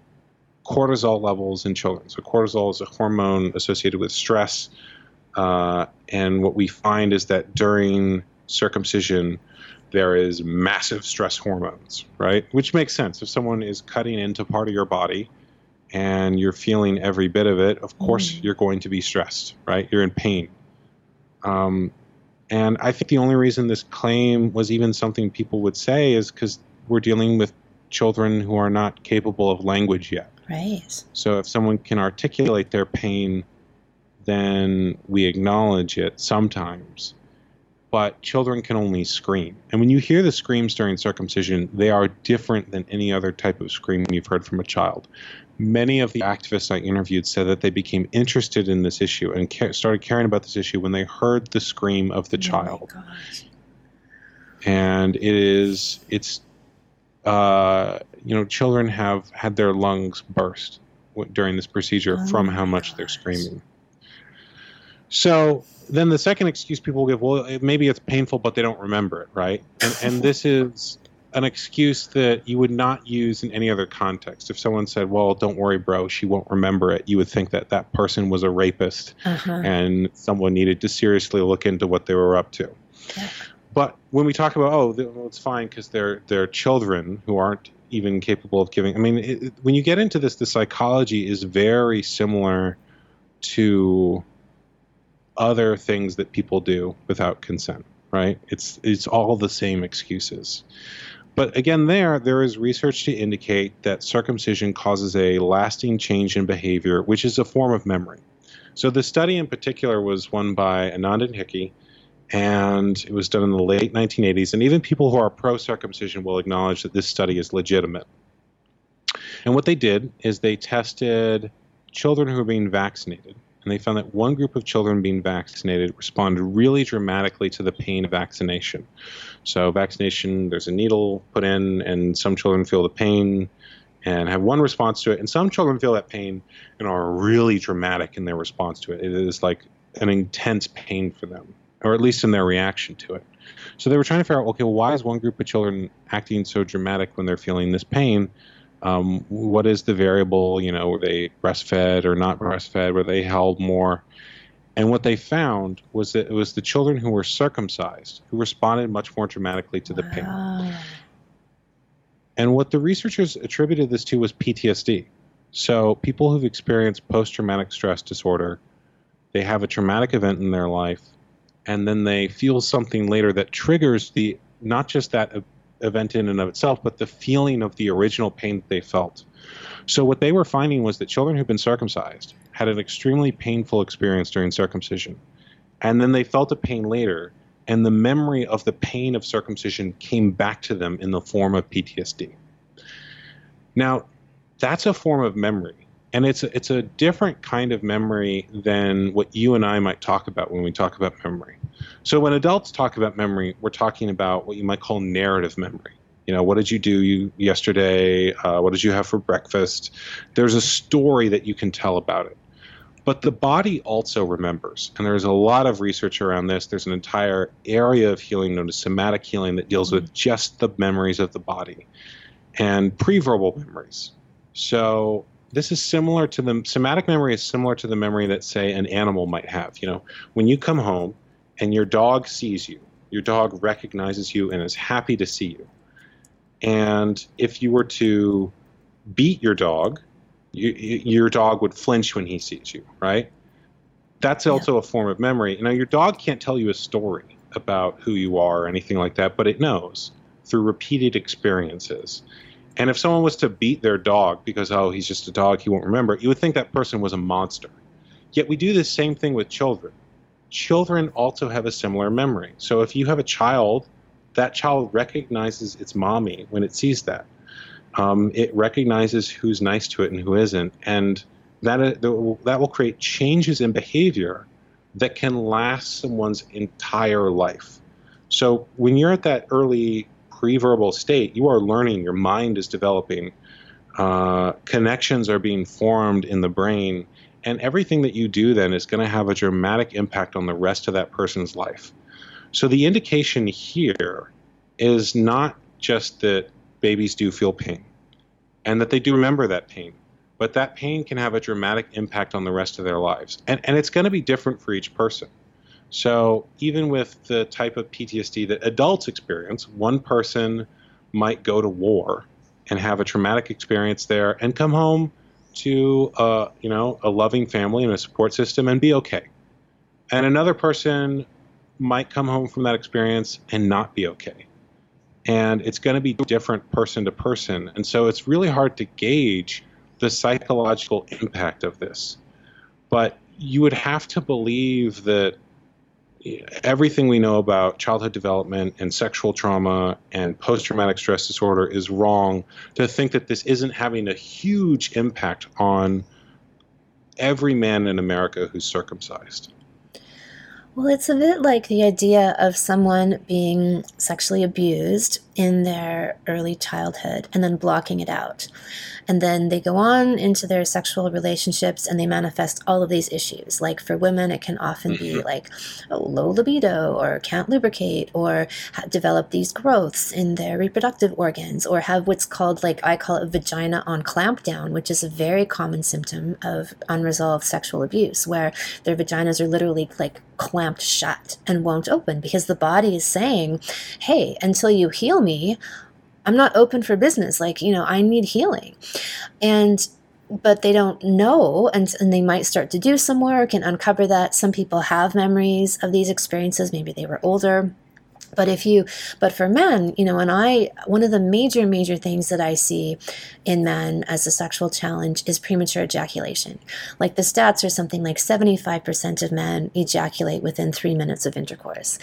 cortisol levels in children. So, cortisol is a hormone associated with stress. Uh, and what we find is that during circumcision, there is massive stress hormones, right? Which makes sense. If someone is cutting into part of your body and you're feeling every bit of it, of course Mhm. you're going to be stressed, right? You're in pain. Um, and I think the only reason this claim was even something people would say is because we're dealing with children who are not capable of language yet. Right So if someone can articulate their pain, then we acknowledge it sometimes. But children can only scream. And when you hear the screams during circumcision, they are different than any other type of scream you've heard from a child. Many of the activists I interviewed said that they became interested in this issue and ca- started caring about this issue when they heard the scream of the Oh my child gosh. and it is it's uh, you know children have had their lungs burst during this procedure Oh from how much they're screaming so then the second excuse people give well it- maybe it's painful but they don't remember it right and and this is an excuse that you would not use in any other context if someone said well don't worry bro she won't remember it you would think that that person was a rapist Uh-huh. and someone needed to seriously look into what they were up to. Yeah. But when we talk about oh, well, it's fine because they're they're children who aren't even capable of giving. I mean, it, when you get into this, the psychology is very similar to other things that people do without consent, right? It's it's all the same excuses. But again, there there is research to indicate that circumcision causes a lasting change in behavior, which is a form of memory. So the study in particular was one by Anand and Hickey, and it was done in the late 1980s. And even people who are pro circumcision will acknowledge that this study is legitimate. And what they did is they tested children who were being vaccinated. And they found that one group of children being vaccinated responded really dramatically to the pain of vaccination. So, vaccination, there's a needle put in, and some children feel the pain and have one response to it. And some children feel that pain and are really dramatic in their response to it. It is like an intense pain for them, or at least in their reaction to it. So they were trying to figure out, okay, well, why is one group of children acting so dramatic when they're feeling this pain? Um, what is the variable? You know, were they breastfed or not breastfed? Were they held more? And what they found was that it was the children who were circumcised who responded much more dramatically to the wow. pain. And what the researchers attributed this to was PTSD. So people who've experienced post-traumatic stress disorder, they have a traumatic event in their life, and then they feel something later that triggers the not just that event in and of itself, but the feeling of the original pain that they felt. So what they were finding was that children who've been circumcised had an extremely painful experience during circumcision, and then they felt a pain later, and the memory of the pain of circumcision came back to them in the form of PTSD. Now, that's a form of memory. And it's a, it's a different kind of memory than what you and I might talk about when we talk about memory. So when adults talk about memory, we're talking about what you might call narrative memory. You know, what did you do you, yesterday? Uh, what did you have for breakfast? There's a story that you can tell about it. But the body also remembers. And there's a lot of research around this. There's an entire area of healing known as somatic healing that deals with just the memories of the body and preverbal memories. So this is similar to the somatic memory is similar to the memory that say an animal might have. You know, when you come home and your dog sees you, your dog recognizes you and is happy to see you. And if you were to beat your dog, you, your dog would flinch when he sees you, right? That's also yeah. a form of memory. Now, your dog can't tell you a story about who you are or anything like that, but it knows through repeated experiences. And if someone was to beat their dog because, oh, he's just a dog, he won't remember, you would think that person was a monster. Yet we do the same thing with children. Children also have a similar memory. So if you have a child, that child recognizes its mommy when it sees that um, it recognizes who's nice to it and who isn't, and that uh, that will create changes in behavior that can last someone's entire life. So when you're at that early pre-verbal state, you are learning. Your mind is developing. Uh, connections are being formed in the brain, and everything that you do then is going to have a dramatic impact on the rest of that person's life. So the indication here is not just that babies do feel pain and that they do remember that pain. But that pain can have a dramatic impact on the rest of their lives. And, and it's going to be different for each person. So, even with the type of PTSD that adults experience, one person might go to war and have a traumatic experience there and come home to a, uh, you know a loving family and a support system and be okay. And another person might come home from that experience and not be okay and it's going to be different person to person. And so it's really hard to gauge the psychological impact of this. But you would have to believe that everything we know about childhood development and sexual trauma and post traumatic stress disorder is wrong to think that this isn't having a huge impact on every man in America who's circumcised. Well, it's a bit like the idea of someone being sexually abused in their early childhood and then blocking it out. And then they go on into their sexual relationships and they manifest all of these issues. Like for women, it can often be mm-hmm. like low libido or can't lubricate or develop these growths in their reproductive organs or have what's called, like I call it vagina on clampdown, which is a very common symptom of unresolved sexual abuse where their vaginas are literally like clamped shut and won't open because the body is saying, hey, until you heal me, I'm not open for business. Like, you know, I need healing. And but they don't know and, and they might start to do some work and uncover that some people have memories of these experiences maybe they were older but if you, but for men, you know, and I, one of the major, major things that I see in men as a sexual challenge is premature ejaculation. Like the stats are something like 75% of men ejaculate within three minutes of intercourse.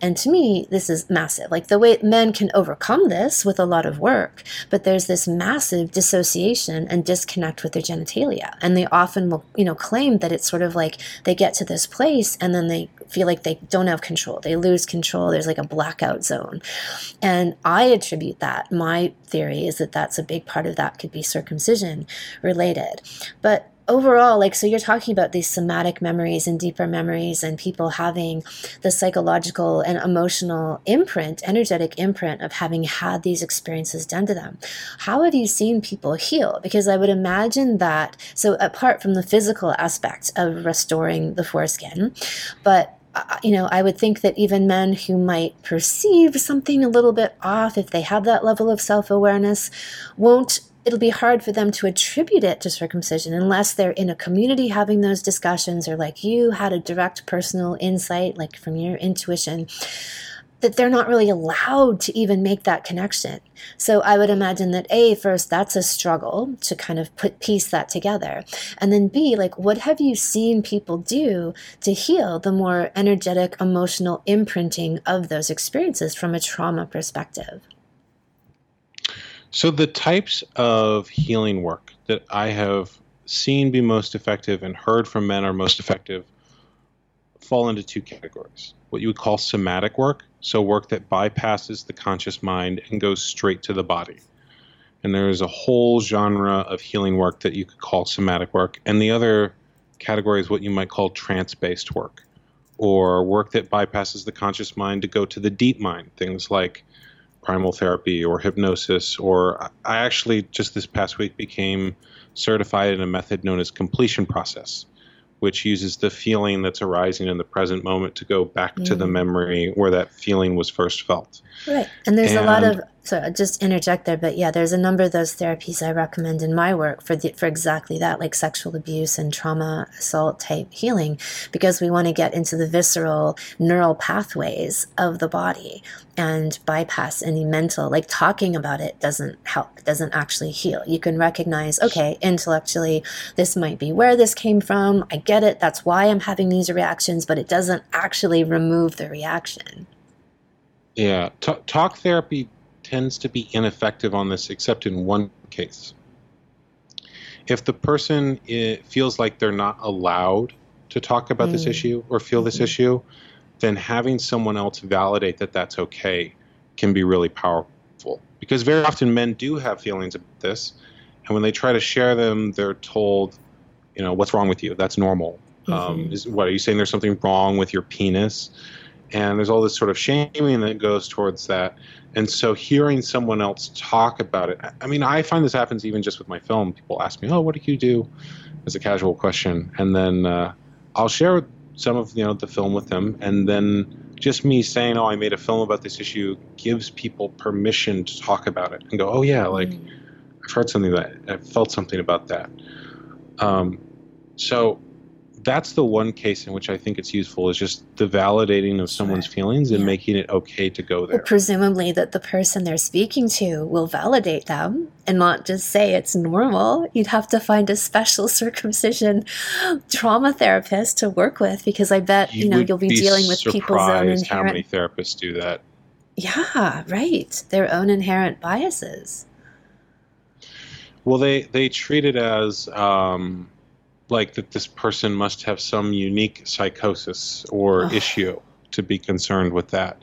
And to me, this is massive. Like the way men can overcome this with a lot of work, but there's this massive dissociation and disconnect with their genitalia. And they often will, you know, claim that it's sort of like they get to this place and then they feel like they don't have control. They lose control. There's like a blackout zone. And I attribute that. My theory is that that's a big part of that could be circumcision related. But overall, like, so you're talking about these somatic memories and deeper memories, and people having the psychological and emotional imprint, energetic imprint of having had these experiences done to them. How have you seen people heal? Because I would imagine that, so apart from the physical aspect of restoring the foreskin, but you know, I would think that even men who might perceive something a little bit off, if they have that level of self awareness, won't. It'll be hard for them to attribute it to circumcision unless they're in a community having those discussions or like you had a direct personal insight, like from your intuition that they're not really allowed to even make that connection. So I would imagine that A, first, that's a struggle to kind of put piece that together. And then B, like, what have you seen people do to heal the more energetic, emotional imprinting of those experiences from a trauma perspective? So the types of healing work that I have seen be most effective and heard from men are most effective fall into two categories what you would call somatic work, so work that bypasses the conscious mind and goes straight to the body. And there is a whole genre of healing work that you could call somatic work. And the other category is what you might call trance based work, or work that bypasses the conscious mind to go to the deep mind, things like primal therapy or hypnosis. Or I actually just this past week became certified in a method known as completion process which uses the feeling that's arising in the present moment to go back mm. to the mm. memory where that feeling was first felt. Right. And there's and, a lot of so I'll just interject there, but yeah, there's a number of those therapies I recommend in my work for the, for exactly that, like sexual abuse and trauma assault type healing, because we want to get into the visceral neural pathways of the body and bypass any mental. Like talking about it doesn't help, doesn't actually heal. You can recognize, okay, intellectually, this might be where this came from. I get it. That's why I'm having these reactions, but it doesn't actually remove the reaction. Yeah, T- talk therapy tends to be ineffective on this, except in one case. If the person feels like they're not allowed to talk about mm. this issue or feel this mm-hmm. issue, then having someone else validate that that's okay can be really powerful. Because very often men do have feelings about this, and when they try to share them, they're told, you know, what's wrong with you? That's normal. Mm-hmm. Um, is, what are you saying? There's something wrong with your penis? And there's all this sort of shaming that goes towards that. And so hearing someone else talk about it, I mean, I find this happens even just with my film. People ask me, "Oh, what do you do?" as a casual question, and then uh, I'll share some of you know the film with them, and then just me saying, "Oh, I made a film about this issue," gives people permission to talk about it and go, "Oh yeah, like mm. I've heard something that i've felt something about that." Um, so that's the one case in which I think it's useful is just the validating of someone's feelings and yeah. making it okay to go there. Well, presumably that the person they're speaking to will validate them and not just say it's normal. You'd have to find a special circumcision trauma therapist to work with because I bet you, you know you'll be, be dealing with people's own inherent. How many therapists do that? Yeah, right. Their own inherent biases. Well, they they treat it as. Um, like that this person must have some unique psychosis or oh. issue to be concerned with that.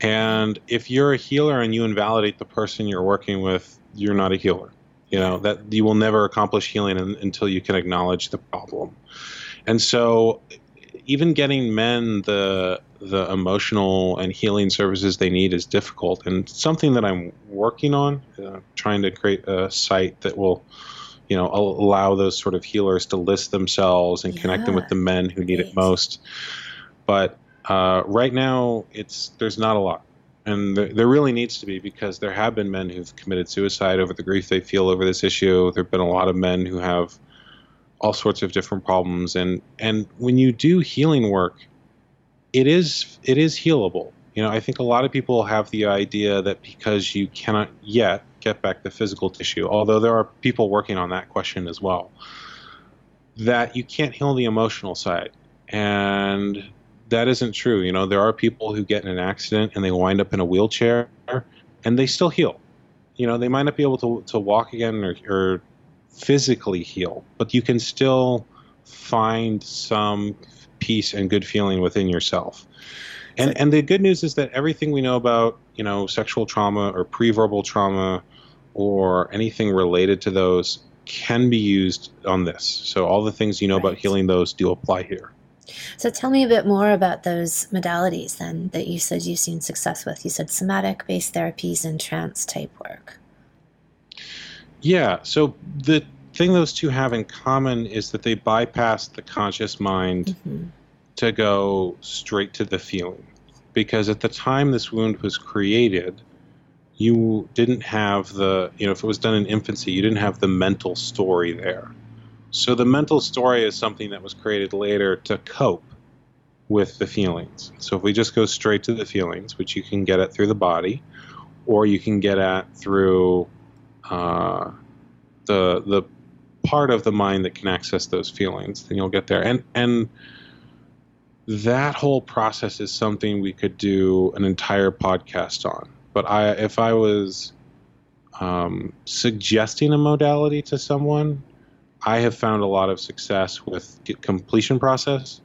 And if you're a healer and you invalidate the person you're working with, you're not a healer. You know that you will never accomplish healing in, until you can acknowledge the problem. And so, even getting men the the emotional and healing services they need is difficult, and something that I'm working on, uh, trying to create a site that will you know allow those sort of healers to list themselves and yeah. connect them with the men who need it most but uh, right now it's there's not a lot and there, there really needs to be because there have been men who've committed suicide over the grief they feel over this issue. There have been a lot of men who have all sorts of different problems, and and when you do healing work, it is it is healable. You know, I think a lot of people have the idea that because you cannot yet get back the physical tissue, although there are people working on that question as well, that you can't heal the emotional side. And that isn't true. You know, there are people who get in an accident and they wind up in a wheelchair and they still heal. You know, they might not be able to, to walk again or, or physically heal, but you can still find some peace and good feeling within yourself. And and the good news is that everything we know about, you know, sexual trauma or pre-verbal trauma or anything related to those can be used on this. So all the things you know right. about healing those do apply here. So tell me a bit more about those modalities then that you said you've seen success with. You said somatic based therapies and trance type work. Yeah. So the thing those two have in common is that they bypass the conscious mind mm-hmm. to go straight to the feeling. Because at the time this wound was created, you didn't have the, you know, if it was done in infancy, you didn't have the mental story there. So the mental story is something that was created later to cope with the feelings. So if we just go straight to the feelings, which you can get at through the body, or you can get at through uh, the the part of the mind that can access those feelings, then you'll get there. And and that whole process is something we could do an entire podcast on. But I, if I was um, suggesting a modality to someone, I have found a lot of success with completion process.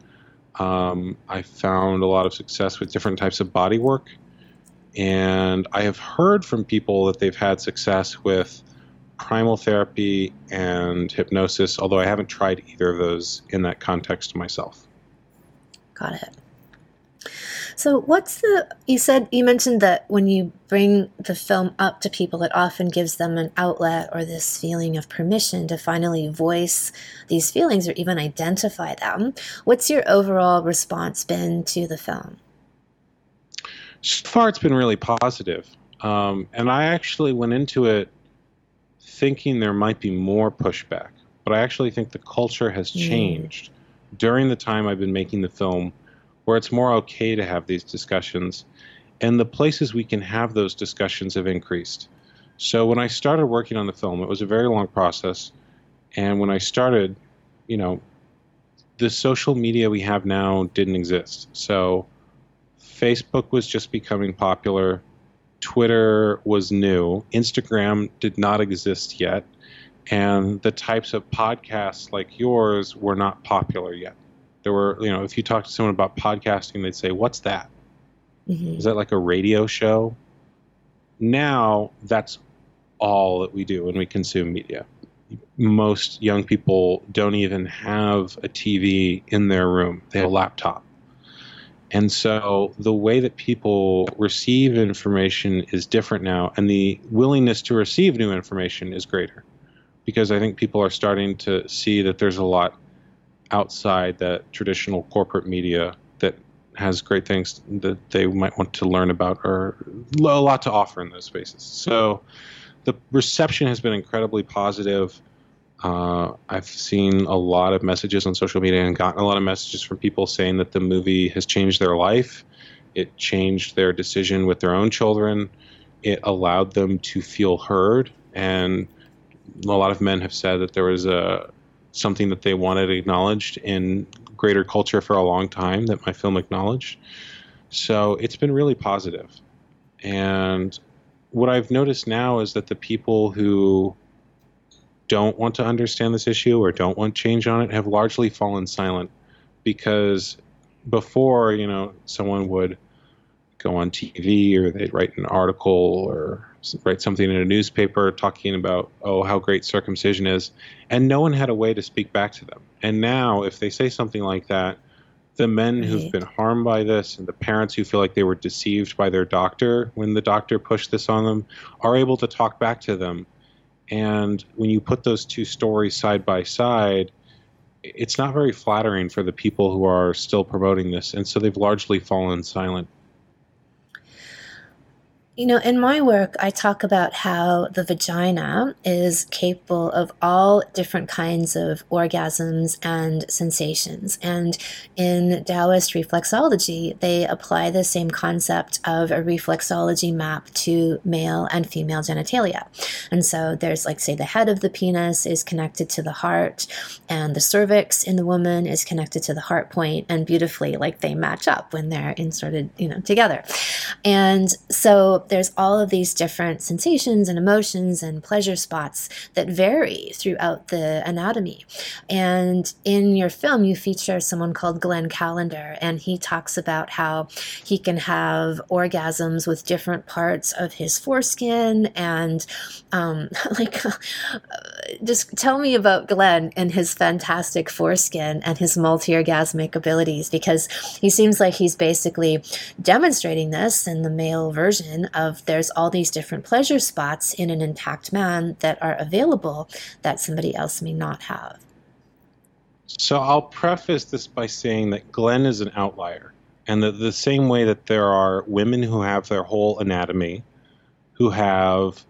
Um, I found a lot of success with different types of body work. And I have heard from people that they've had success with primal therapy and hypnosis, although I haven't tried either of those in that context myself. Got it. So, what's the? You said you mentioned that when you bring the film up to people, it often gives them an outlet or this feeling of permission to finally voice these feelings or even identify them. What's your overall response been to the film? So far, it's been really positive. Um, and I actually went into it thinking there might be more pushback, but I actually think the culture has hmm. changed mm. during the time I've been making the film where it's more okay to have these discussions. And the places we can have those discussions have increased. So when I started working on the film, it was a very long process. And when I started, you know, the social media we have now didn't exist. So Facebook was just becoming popular. Twitter was new. Instagram did not exist yet. And the types of podcasts like yours were not popular yet. There were, you know, if you talk to someone about podcasting, they'd say, "What's that? Mm-hmm. Is that like a radio show?" Now that's all that we do when we consume media. Most young people don't even have a TV in their room; they have a laptop. And so the way that people receive information is different now, and the willingness to receive new information is greater because I think people are starting to see that there's a lot outside that traditional corporate media that has great things that they might want to learn about or a lot to offer in those spaces. So the reception has been incredibly positive. Uh, I've seen a lot of messages on social media and gotten a lot of messages from people saying that the movie has changed their life. It changed their decision with their own children. It allowed them to feel heard. And a lot of men have said that there was a something that they wanted acknowledged in greater culture for a long time that my film acknowledged. So it's been really positive. And what I've noticed now is that the people who don't want to understand this issue or don't want change on it have largely fallen silent because before, you know, someone would go on TV or they'd write an article or write something in a newspaper talking about oh how great circumcision is. And no one had a way to speak back to them. And now if they say something like that the men who've been harmed by this and the parents who feel like they were deceived by their doctor when the doctor pushed this on them are able to talk back to them. And when you put those two stories side by side it's not very flattering for the people who are still promoting this. And so they've largely fallen silent You know, in my work, I talk about how the vagina is capable of all different kinds of orgasms and sensations. And in Taoist reflexology, they apply the same concept of a reflexology map to male and female genitalia. And so there's, like, say, the head of the penis is connected to the heart, and the cervix in the woman is connected to the heart point, and beautifully, like, they match up when they're inserted, you know, together. And so there's all of these different sensations and emotions and pleasure spots that vary throughout the anatomy. And in your film, you feature someone called Glenn Callender, and he talks about how he can have orgasms with different parts of his foreskin and um, like just tell me about Glenn and his fantastic foreskin and his multi-orgasmic abilities because he seems like he's basically demonstrating this in the male version of there's all these different pleasure spots in an intact man that are available that somebody else may not have. So I'll preface this by saying that Glenn is an outlier, and that the same way that there are women who have their whole anatomy, who have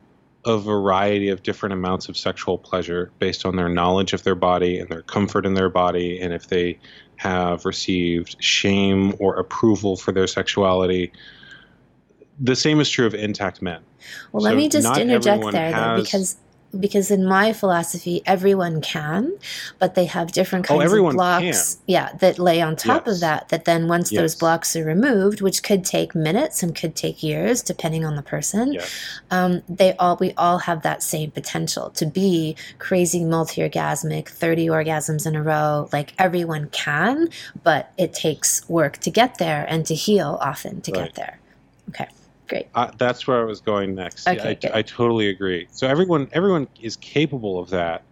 a variety of different amounts of sexual pleasure based on their knowledge of their body and their comfort in their body, and if they have received shame or approval for their sexuality the same is true of intact men. Well, let me just interject there, has... though, because because in my philosophy, everyone can, but they have different oh, kinds oh, of blocks, can. yeah, that lay on top yes. of that. That then once yes. those blocks are removed, which could take minutes and could take years, depending on the person, yes. um, they all we all have that same potential to be crazy multi-orgasmic, thirty orgasms in a row. Like everyone can, but it takes work to get there and to heal often to right. get there. Okay. Great. Uh, that's where I was going next. Okay, I, I, totally agree. So everyone everyone is capable of that,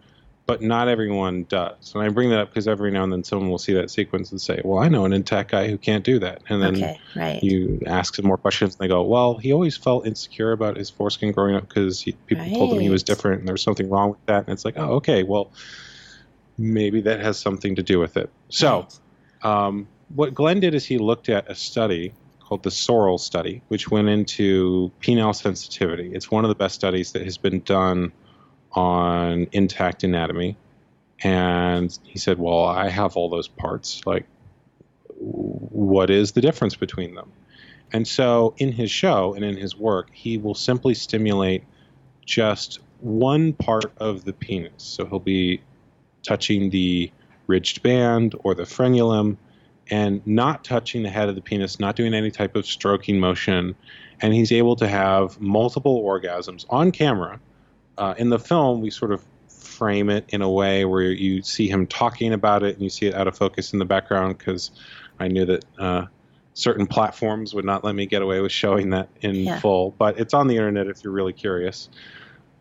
but not everyone does. And I bring that up because every now and then someone will see that sequence and say, "Well, I know an intact guy who can't do that." And then okay, right. you ask some more questions, and they go, "Well, he always felt insecure about his foreskin growing up because people right. told him he was different, and there was something wrong with that." And it's like, "Oh, okay, well." Maybe that has something to do with it. So, right. um, what Glenn did is he looked at a study called the Sorrell study, which went into penile sensitivity. It's one of the best studies that has been done on intact anatomy. And he said, Well, I have all those parts. Like, what is the difference between them? And so, in his show and in his work, he will simply stimulate just one part of the penis. So, he'll be touching the ridged band or the frenulum and not touching the head of the penis, not doing any type of stroking motion. And he's able to have multiple orgasms on camera. Uh, in the film, we sort of frame it in a way where you see him talking about it and you see it out of focus in the background because I knew that uh, certain platforms would not let me get away with showing that in yeah. full. But it's on the internet if you're really curious.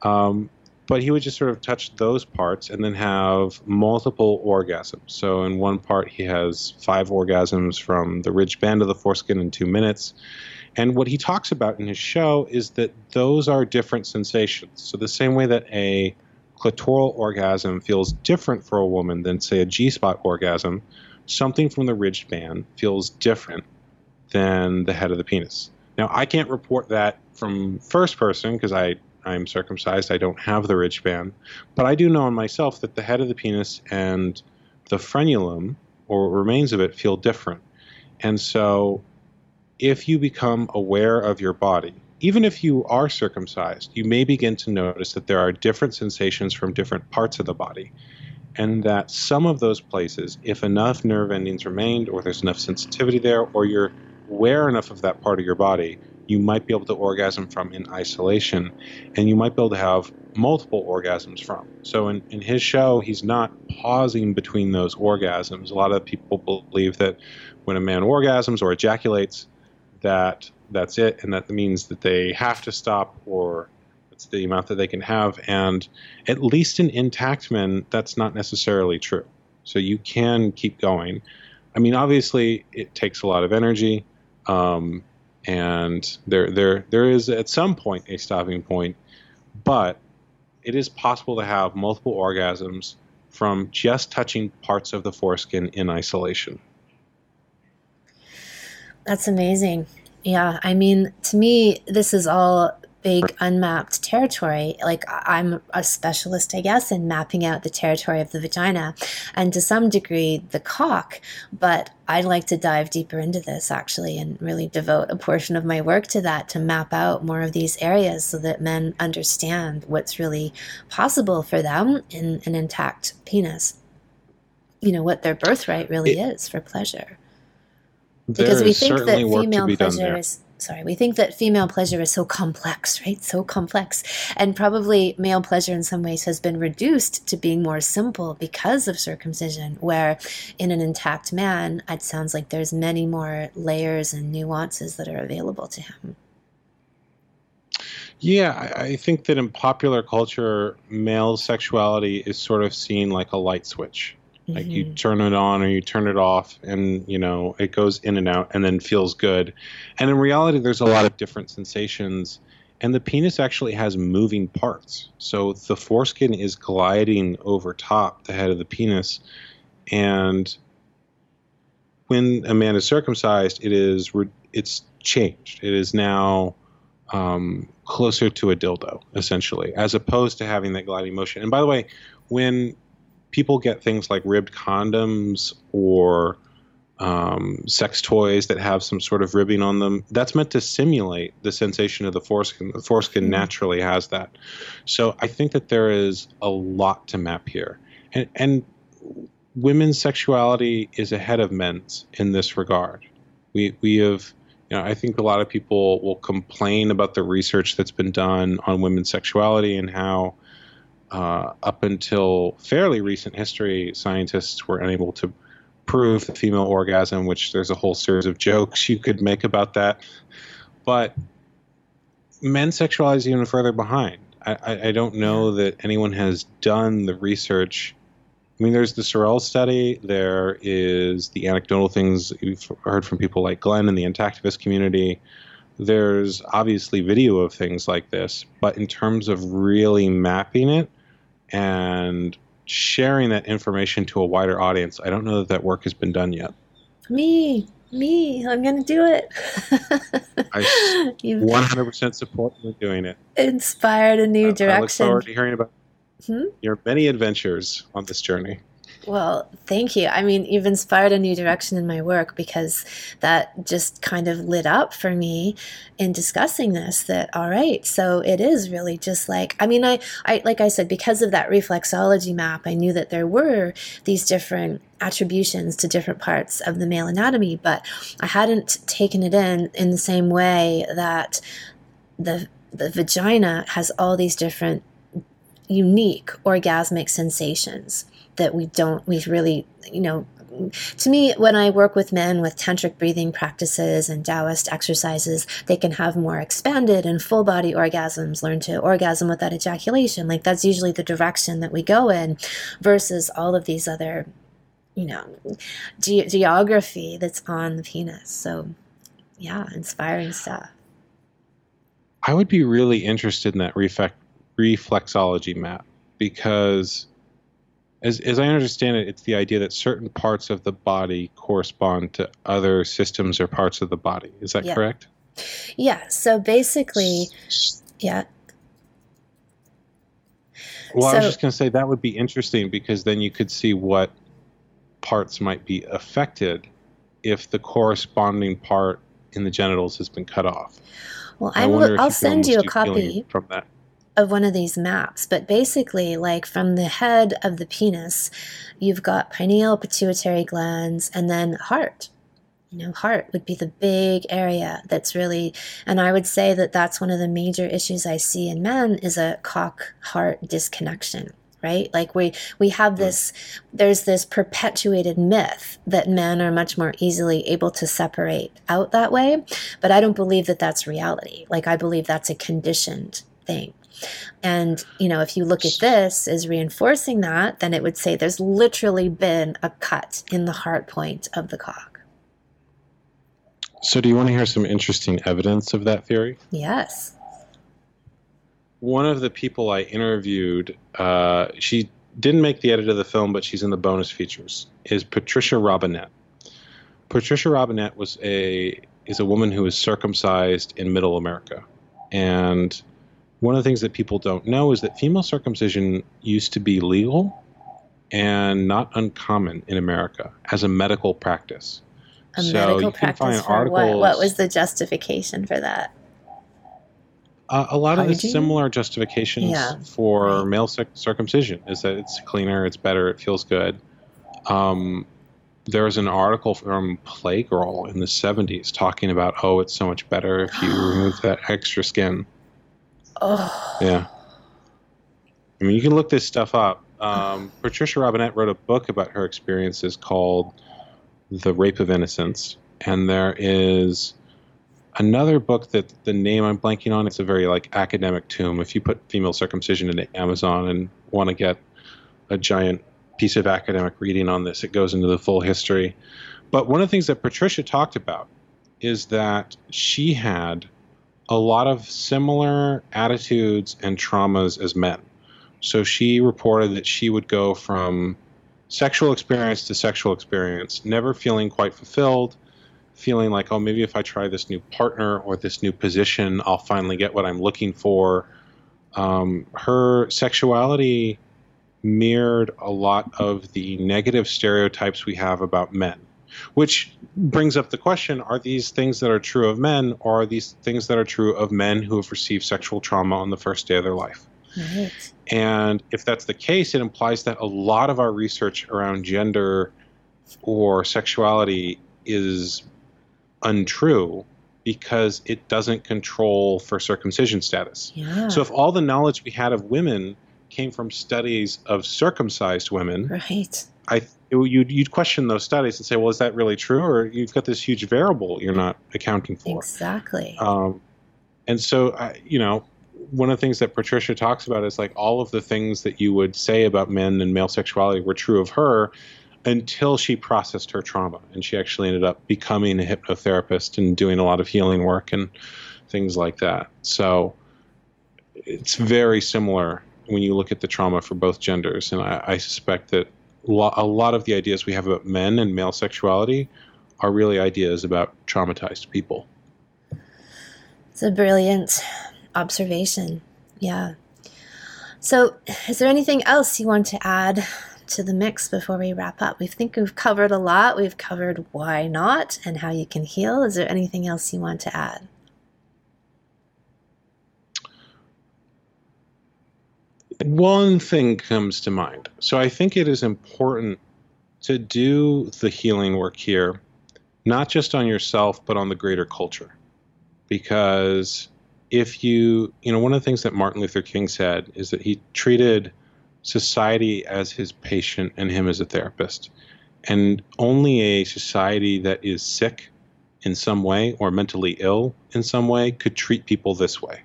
Um, but he would just sort of touch those parts and then have multiple orgasms. So in one part, he has five orgasms from the ridge band of the foreskin in two minutes. And what he talks about in his show is that those are different sensations. So the same way that a clitoral orgasm feels different for a woman than, say, a G spot orgasm, something from the ridge band feels different than the head of the penis. Now, I can't report that from first person because I I'm circumcised. I don't have the ridge band. But I do know in myself that the head of the penis and the frenulum, or remains of it, feel different. And so if you become aware of your body, even if you are circumcised, you may begin to notice that there are different sensations from different parts of the body. And that some of those places, if enough nerve endings remained, or there's enough sensitivity there, or you're aware enough of that part of your body, you might be able to orgasm from in isolation, and you might be able to have multiple orgasms from. So in, in his show, he's not pausing between those orgasms. A lot of people believe that when a man orgasms or ejaculates, that that's it, and that means that they have to stop or it's the amount that they can have. And at least in intact men, that's not necessarily true. So you can keep going. I mean, obviously, it takes a lot of energy. Um, and there there there is at some point a stopping point, but it is possible to have multiple orgasms from just touching parts of the foreskin in isolation. That's amazing. Yeah, I mean, to me, this is all big unmapped territory. Like I'm a specialist, I guess, in mapping out the territory of the vagina and to some degree the cock. But I'd like to dive deeper into this actually and really devote a portion of my work to that to map out more of these areas so that men understand what's really possible for them in an intact penis. You know, what their birthright really it, is for pleasure. Because we think that female pleasure is sorry, we think that female pleasure is so complex, right? So complex. And probably male pleasure in some ways has been reduced to being more simple because of circumcision, where in an intact man, it sounds like there's many more layers and nuances that are available to him. Yeah, I think that in popular culture, male sexuality is sort of seen like a light switch. Like mm-hmm. you turn it on or you turn it off, and you know it goes in and out, and then feels good. And in reality, there's a lot of different sensations, and the penis actually has moving parts. So the foreskin is gliding over top the head of the penis, and when a man is circumcised, it is it's changed. It is now um, closer to a dildo, essentially, as opposed to having that gliding motion. And by the way, when people get things like ribbed condoms or um, sex toys that have some sort of ribbing on them. That's meant to simulate the sensation of the foreskin. The foreskin mm-hmm. naturally has that. So I think that there is a lot to map here. And, and women's sexuality is ahead of men's in this regard. We, we have, you know, I think a lot of people will complain about the research that's been done on women's sexuality and how uh, up until fairly recent history, scientists were unable to prove the female orgasm, which there's a whole series of jokes you could make about that. But men sexualize even further behind. I, I, don't know that anyone has done the research. I mean, there's the Sorel study. There is the anecdotal things you've heard from people like Glenn in the intactivist community. There's obviously video of things like this, but in terms of really mapping it, and sharing that information to a wider audience. I don't know that that work has been done yet. Me, me, I'm going to do it. I 100% support you doing it. Inspired a new direction. I look forward to hearing about hmm? your many adventures on this journey. Well, thank you. I mean, you've inspired a new direction in my work because that just kind of lit up for me in discussing this that all right, so it is really just like I mean, I I like I said because of that reflexology map, I knew that there were these different attributions to different parts of the male anatomy, but I hadn't taken it in in the same way that the the vagina has all these different unique orgasmic sensations that we don't, we really, you know, to me, when I work with men with tantric breathing practices and Taoist exercises, they can have more expanded and full body orgasms, learn to orgasm without ejaculation. Like that's usually the direction that we go in versus all of these other, you know, ge- geography that's on the penis. So, yeah, inspiring stuff. I would be really interested in that reflex- reflexology map because as as I understand it, it's the idea that certain parts of the body correspond to other systems or parts of the body. Is that yeah. correct? Yeah. So basically, yeah. Well, so, I was just going to say that would be interesting because then you could see what parts might be affected if the corresponding part in the genitals has been cut off. Well, I will. I'll send you a copy from that of one of these maps, but basically, like from the head of the penis, you've got pineal, pituitary glands, and then heart. You know, heart would be the big area that's really, and I would say that that's one of the major issues I see in men is a cock heart disconnection right? Like we we have hmm. this there's this perpetuated myth that men are much more easily able to separate out that way but i don't believe that that's reality. Like i believe that's a conditioned thing and, you know, if you look at this as reinforcing that, then it would say there's literally been a cut in the heart point of the cock. So, do you want to hear some interesting evidence of that theory? Yes. One of the people I interviewed, uh, she didn't make the edit of the film, but she's in the bonus features, is Patricia Robinett. Patricia Robinett was a is a woman who was circumcised in middle America. And one of the things that people don't know is that female circumcision used to be legal and not uncommon in America as a medical practice. A so medical practice for articles, what? What was the justification for that? Uh, a lot Hygiene? of the similar justifications yeah. for right. male circumcision is that it's cleaner, it's better, it feels good. Um, there was an article from Playgirl in the 70s talking about, oh, it's so much better if you remove that extra skin. Oh. Yeah. I mean, you can look this stuff up. Um, Patricia Robinett wrote a book about her experiences called The Rape of Innocence. And there is another book that the name I'm blanking on, it's a very like academic tome. If you put female circumcision into Amazon and want to get a giant piece of academic reading on this, it goes into the full history. But one of the things that Patricia talked about is that she had a lot of similar attitudes and traumas as men. So she reported that she would go from sexual experience to sexual experience, never feeling quite fulfilled, feeling like, oh, maybe if I try this new partner or this new position, I'll finally get what I'm looking for. Um, her sexuality mirrored a lot of the negative stereotypes we have about men, which brings up the question are these things that are true of men, or are these things that are true of men who have received sexual trauma on the first day of their life? Right. And if that's the case, it implies that a lot of our research around gender or sexuality is untrue because it doesn't control for circumcision status. Yeah. So if all the knowledge we had of women came from studies of circumcised women, right? I you'd you'd question those studies and say, well, is that really true, or you've got this huge variable you're not accounting for? Exactly. Um, and so, I, you know, one of the things that Patricia talks about is like all of the things that you would say about men and male sexuality were true of her until she processed her trauma and she actually ended up becoming a hypnotherapist and doing a lot of healing work and things like that. So it's very similar when you look at the trauma for both genders. And I, I suspect that a lot of the ideas we have about men and male sexuality are really ideas about traumatized people. It's a brilliant observation. Yeah. So, is there anything else you want to add to the mix before we wrap up? We think we've covered a lot. We've covered why not and how you can heal. Is there anything else you want to add? One thing comes to mind. So I think it is important to do the healing work here, not just on yourself, but on the greater culture. Because if you, you know, one of the things that Martin Luther King said is that he treated society as his patient and him as a therapist. And only a society that is sick in some way or mentally ill in some way could treat people this way.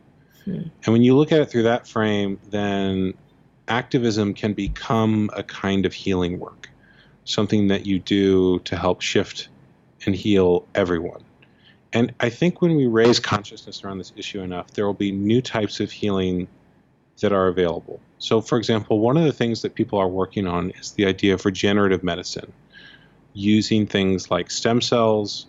And when you look at it through that frame, then activism can become a kind of healing work, something that you do to help shift and heal everyone. And I think when we raise consciousness around this issue enough, there will be new types of healing that are available. So, for example, one of the things that people are working on is the idea of regenerative medicine, using things like stem cells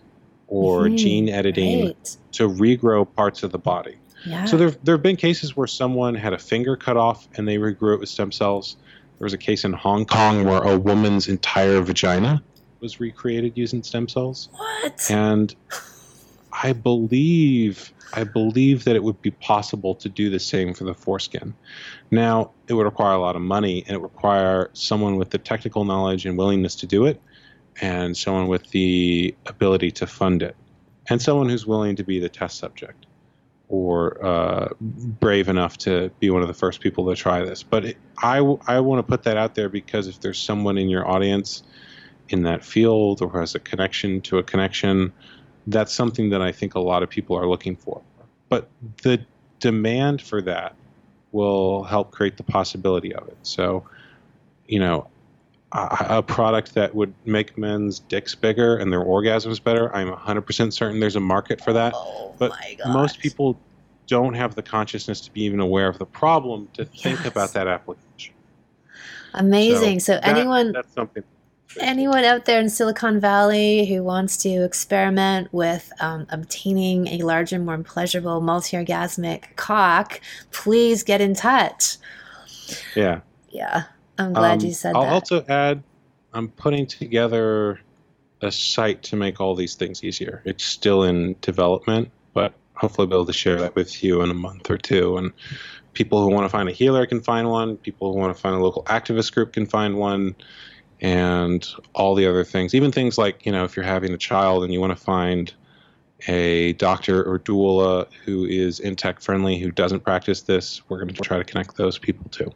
or mm, gene editing right. to regrow parts of the body. Yeah. So there, there have been cases where someone had a finger cut off and they regrew it with stem cells. There was a case in Hong Kong where a woman's entire vagina was recreated using stem cells. What? And I believe I believe that it would be possible to do the same for the foreskin. Now, it would require a lot of money and it would require someone with the technical knowledge and willingness to do it and someone with the ability to fund it and someone who's willing to be the test subject or uh, brave enough to be one of the first people to try this. But it, I, I want to put that out there because if there's someone in your audience in that field or has a connection to a connection, that's something that I think a lot of people are looking for. But the demand for that will help create the possibility of it. So, you know, a, product that would make men's dicks bigger and their orgasms better, I'm 100% certain there's a market for that. Oh, but most people don't have the consciousness to be even aware of the problem to think yes. about that application. Amazing. So, so that, anyone that's something anyone out there in Silicon Valley who wants to experiment with um, obtaining a larger, more pleasurable, multi orgasmic cock, please get in touch. Yeah. Yeah. I'm glad um, you said I'll that. I'll also add I'm putting together a site to make all these things easier. It's still in development, but hopefully I'll be able to share that with you in a month or two. And people who want to find a healer can find one. People who want to find a local activist group can find one. And all the other things, even things like, you know, if you're having a child and you want to find a doctor or doula who is intact friendly, who doesn't practice this, we're going to try to connect those people too.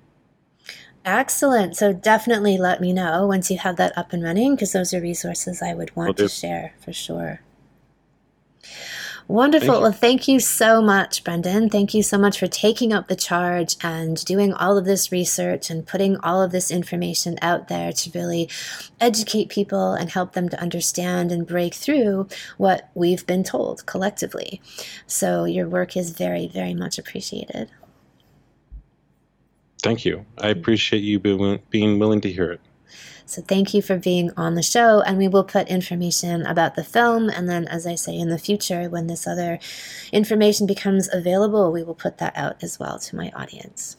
Excellent. So definitely let me know once you have that up and running because those are resources I would want to share for sure. Wonderful. Thank well, thank you so much, Brendon. Thank you so much for taking up the charge and doing all of this research and putting all of this information out there to really educate people and help them to understand and break through what we've been told collectively. So, your work is very, very much appreciated. Thank you. I appreciate you being willing to hear it. So thank you for being on the show. And we will put information about the film. And then, as I say, in the future, when this other information becomes available, we will put that out as well to my audience.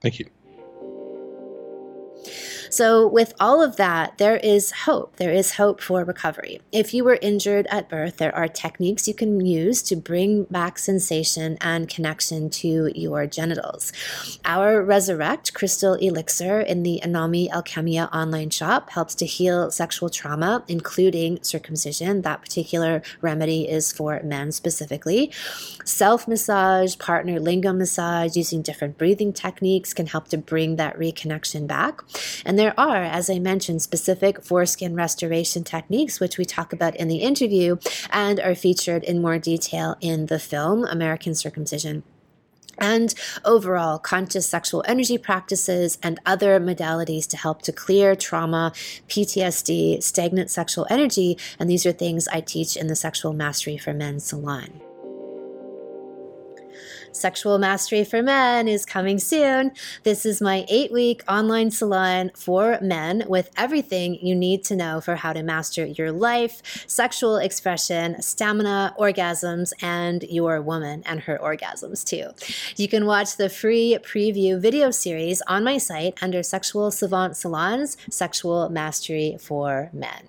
Thank you. So, with all of that, there is hope. There is hope for recovery. If you were injured at birth, there are techniques you can use to bring back sensation and connection to your genitals. Our Resurrect Crystal Elixir in the Anami Alchemia online shop helps to heal sexual trauma, including circumcision. That particular remedy is for men specifically. Self massage, partner lingam massage, using different breathing techniques can help to bring that reconnection back. And there there are, as I mentioned, specific foreskin restoration techniques, which we talk about in the interview and are featured in more detail in the film, American Circumcision and overall conscious sexual energy practices and other modalities to help to clear trauma, PTSD, stagnant sexual energy. And these are things I teach in the Sexual Mastery for Men Salon. Sexual Mastery for Men is coming soon. This is my eight week online salon for men with everything you need to know for how to master your life, sexual expression, stamina, orgasms, and your woman and her orgasms too. You can watch the free preview video series on my site under Sexual Savant Salons Sexual Mastery for Men.